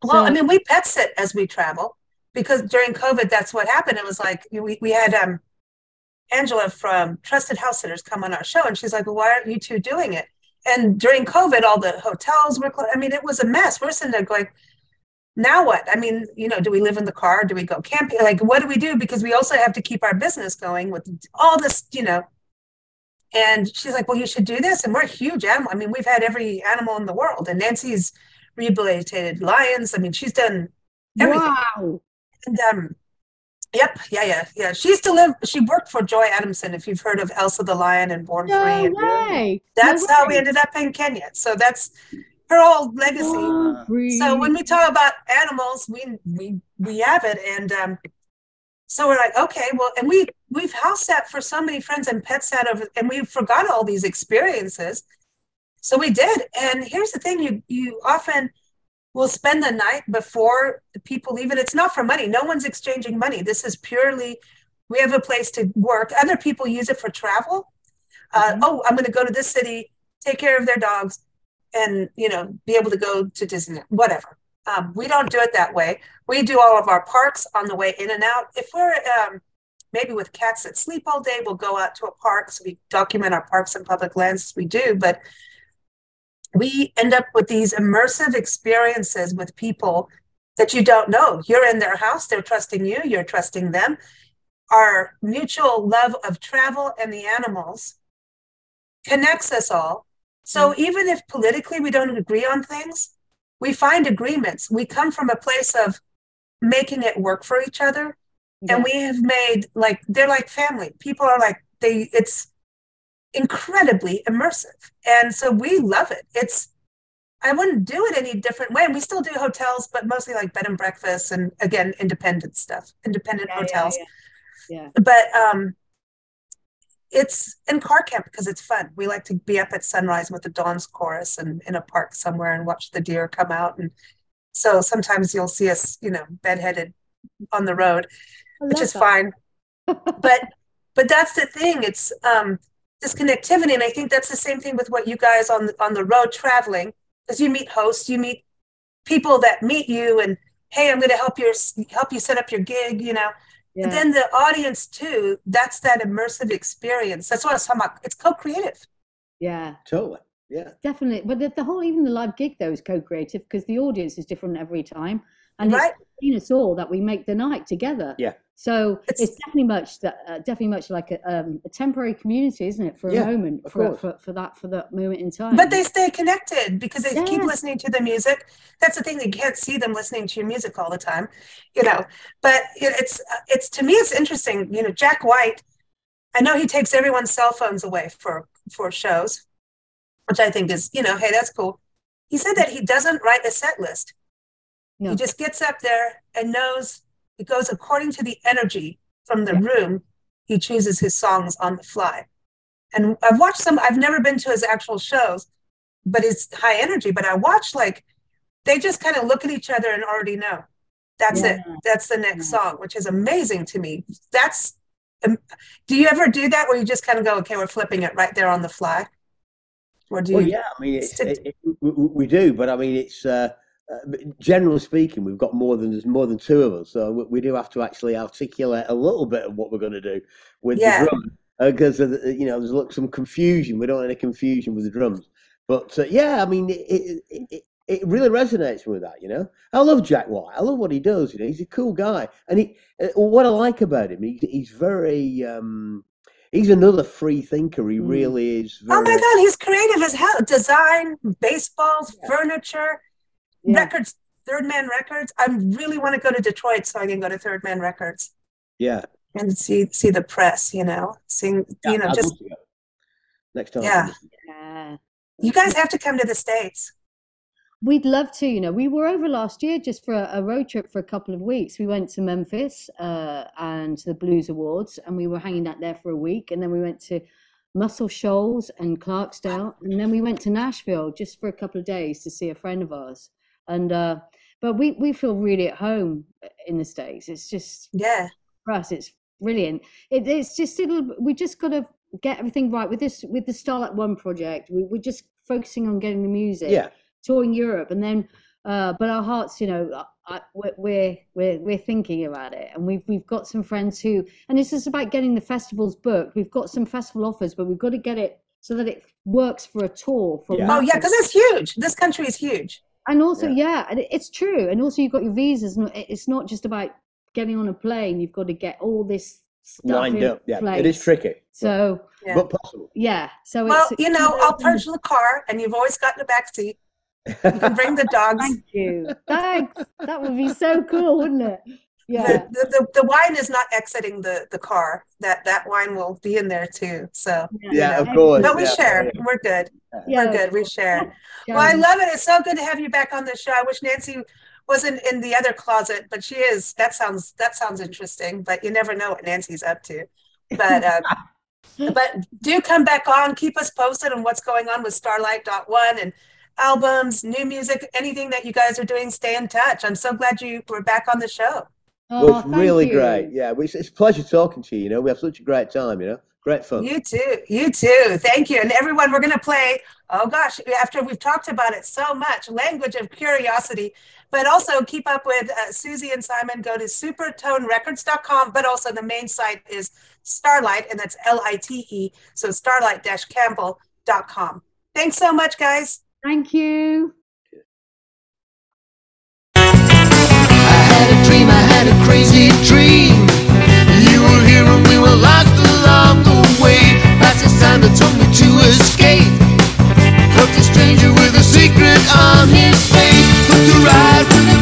Speaker 1: Well, I mean, we pet sit as we travel because during COVID, that's what happened. It was like we, we had um, Angela from Trusted House Sitters come on our show, and she's like, "Well, why aren't you two doing it?" And during COVID, all the hotels were closed. I mean, it was a mess. We're sitting there going, "Now what?" I mean, you know, do we live in the car? Do we go camping? Like, what do we do? Because we also have to keep our business going with all this, you know. And she's like, "Well, you should do this." And we're huge animal. I mean, we've had every animal in the world, and Nancy's rehabilitated lions. I mean, she's done everything.
Speaker 2: Wow.
Speaker 1: And um, yep, yeah, yeah, yeah. She used to live. She worked for Joy Adamson. If you've heard of Elsa the Lion and Born
Speaker 2: No
Speaker 1: Free, and
Speaker 2: way.
Speaker 1: that's
Speaker 2: no
Speaker 1: how we ended up in Kenya. So that's her old legacy.
Speaker 2: Oh,
Speaker 1: So when we talk about animals, we we we have it, and um, so we're like, okay, well, and we we've house sat for so many friends and pet sat over, and we forgot all these experiences. So we did, and here's the thing: you you often will spend the night before the people leave, and it's not for money. No one's exchanging money. This is purely we have a place to work. Other people use it for travel. Uh,
Speaker 2: Mhm.
Speaker 1: Oh, I'm going to go to this city, take care of their dogs, and you know, be able to go to Disney, whatever. Um, we don't do it that way. We do all of our parks on the way in and out. If we're um, maybe with cats that sleep all day, we'll go out to a park. So we document our parks and public lands. We do, but we end up with these immersive experiences with people that you don't know. You're in their house, they're trusting you, you're trusting them. Our mutual love of travel and the animals connects us all. So mm. even if politically we don't agree on things, we find agreements. We come from a place of making it work for each other.
Speaker 2: Yeah.
Speaker 1: And we have made like they're like family. People are like they it's incredibly immersive. And so we love it. It's I wouldn't do it any different way. And we still do hotels, but mostly like bed and breakfast and again independent stuff, independent
Speaker 2: Yeah, yeah,
Speaker 1: hotels.
Speaker 2: yeah.
Speaker 1: But um it's in car camp because it's fun. We like to be up at sunrise with the dawn's chorus and in a park somewhere and watch the deer come out. And so sometimes you'll see us, you know, bedheaded on the road, which is
Speaker 2: that.
Speaker 1: fine. But but that's the thing. It's um this connectivity, and I think that's the same thing with what you guys on the on the road traveling, because you meet hosts, you meet people that meet you, and hey, I'm going to help your help you set up your gig, you know.
Speaker 2: Yeah.
Speaker 1: And then the audience too, that's that immersive experience. That's what I was talking about. It's co-creative.
Speaker 2: Yeah,
Speaker 3: totally. Yeah,
Speaker 2: definitely. But the, the whole, even the live gig though, is co-creative because the audience is different every time, and
Speaker 1: Right.
Speaker 2: it's between us all that we make the night together.
Speaker 3: Yeah.
Speaker 2: So
Speaker 1: It's-
Speaker 2: it's, definitely much uh, definitely much like a, um, a temporary community, isn't it? For a
Speaker 3: Yeah,
Speaker 2: moment, for, for for that for that moment in time.
Speaker 1: But they stay connected because they keep listening to the music. That's the thing; you can't see them listening to your music all the time, you know. But it, it's it's to me, it's interesting. You know, Jack White. I know he takes everyone's cell phones away for for shows, which I think is, you know, hey, that's cool. He said that he doesn't write a set list.
Speaker 2: No.
Speaker 1: He just gets up there and knows it goes according to the energy from the
Speaker 2: Yeah.
Speaker 1: room. He chooses his songs on the fly. And I've watched some, I've never been to his actual shows, but it's high energy. But I watch like they just kind of look at each other and already know that's it. That's the next
Speaker 2: Yeah.
Speaker 1: song, which is amazing to me. That's, um, do you ever do that where you just kind of go, okay, we're flipping it right there on the fly? Or do you?
Speaker 3: well, yeah. I mean, it, it, we, we do, but I mean, it's uh, uh, generally speaking, we've got more than there's more than two of us, so we, we do have to actually articulate a little bit of what we're going to do with
Speaker 1: Yeah.
Speaker 3: the drum because of the, you know there's look some confusion. We don't want any confusion with the drums, but uh, yeah, I mean, it, it, it, it really resonates with that. You know, I love Jack White. I love what he does. You know, he's a cool guy, and he uh, what I like about him, he, he's very. Um, He's another free thinker. He
Speaker 2: Mm.
Speaker 3: really is.
Speaker 1: Oh my God, he's creative as hell. Design, baseballs,
Speaker 3: Yeah.
Speaker 1: furniture,
Speaker 2: Yeah.
Speaker 1: records, Third Man Records. I really want to go to Detroit so I can go to Third Man Records
Speaker 3: Yeah,
Speaker 1: and see see the press. You know, seeing
Speaker 3: yeah,
Speaker 1: you know
Speaker 3: I'd
Speaker 1: just
Speaker 3: love to go. next time.
Speaker 1: Yeah.
Speaker 2: Yeah.
Speaker 1: you guys have to come to the states.
Speaker 2: We'd love to, you know. We were over last year just for a, a road trip for a couple of weeks. We went to Memphis uh, and to the Blues Awards, and we were hanging out there for a week. And then we went to Muscle Shoals and Clarksdale, and then we went to Nashville just for a couple of days to see a friend of ours. And uh, but we we feel really at home in the states. It's just
Speaker 1: Yeah,
Speaker 2: for us, it's brilliant. It, it's just it'll, we just got to get everything right with this with the Starlight One project. We, we're just focusing on getting the music
Speaker 3: Yeah,
Speaker 2: touring Europe, and then, uh, but our hearts, you know, I, I, we're, we're we're thinking about it, and we've we've got some friends who, and it's just about getting the festivals booked. We've got some festival offers, but we've got to get it so that it works for a tour. For
Speaker 3: Yeah.
Speaker 1: Oh yeah, because it's huge. This country is huge.
Speaker 2: And also,
Speaker 3: Yeah.
Speaker 2: yeah, and it's true, and also you've got your visas. and It's not just about getting on a plane. You've got to get all this stuff
Speaker 3: lined
Speaker 2: in
Speaker 3: up. Yeah, it is tricky,
Speaker 2: So
Speaker 1: Yeah.
Speaker 3: but possible.
Speaker 2: yeah, so
Speaker 1: Well,
Speaker 2: it's
Speaker 1: you know, I'll purge the car, and you've always got in the back seat. You can bring the dogs.
Speaker 2: Thank you. Thanks. That would be so cool, wouldn't it? Yeah.
Speaker 1: The, the, the, the wine is not exiting the, the car. That that wine will be in there too. So,
Speaker 3: Yeah,
Speaker 1: know.
Speaker 3: of course.
Speaker 1: but we
Speaker 3: yeah,
Speaker 1: share.
Speaker 3: yeah.
Speaker 1: We're good.
Speaker 2: Yeah.
Speaker 1: We're good. We share.
Speaker 2: Yeah.
Speaker 1: Well, I love it. It's so good to have you back on the show. I wish Nancy wasn't in the other closet, but she is. That sounds that sounds interesting. But you never know what Nancy's up to. But uh, but do come back on. Keep us posted on what's going on with Starlight Dot One and albums, new music, anything that you guys are doing. Stay in touch. I'm so glad you were back on the show.
Speaker 2: Oh,
Speaker 3: Well, it's
Speaker 2: thank
Speaker 3: really
Speaker 2: you.
Speaker 3: great. Yeah, we- it's, it's a pleasure talking to you. You know, we have such a great time. You know, great fun.
Speaker 1: You too. You too. Thank you. And everyone, we're going to play, oh gosh, after we've talked about it so much, Language of Curiosity. But also keep up with uh, Suzy and Simon. Go to supertonerecords.com. But also the main site is Starlite, and that's L I T E. So starlite campbell.com. Thanks so much, guys.
Speaker 2: Thank you.
Speaker 4: time that me to escape. Helped a stranger with a secret on his face. Hooked a ride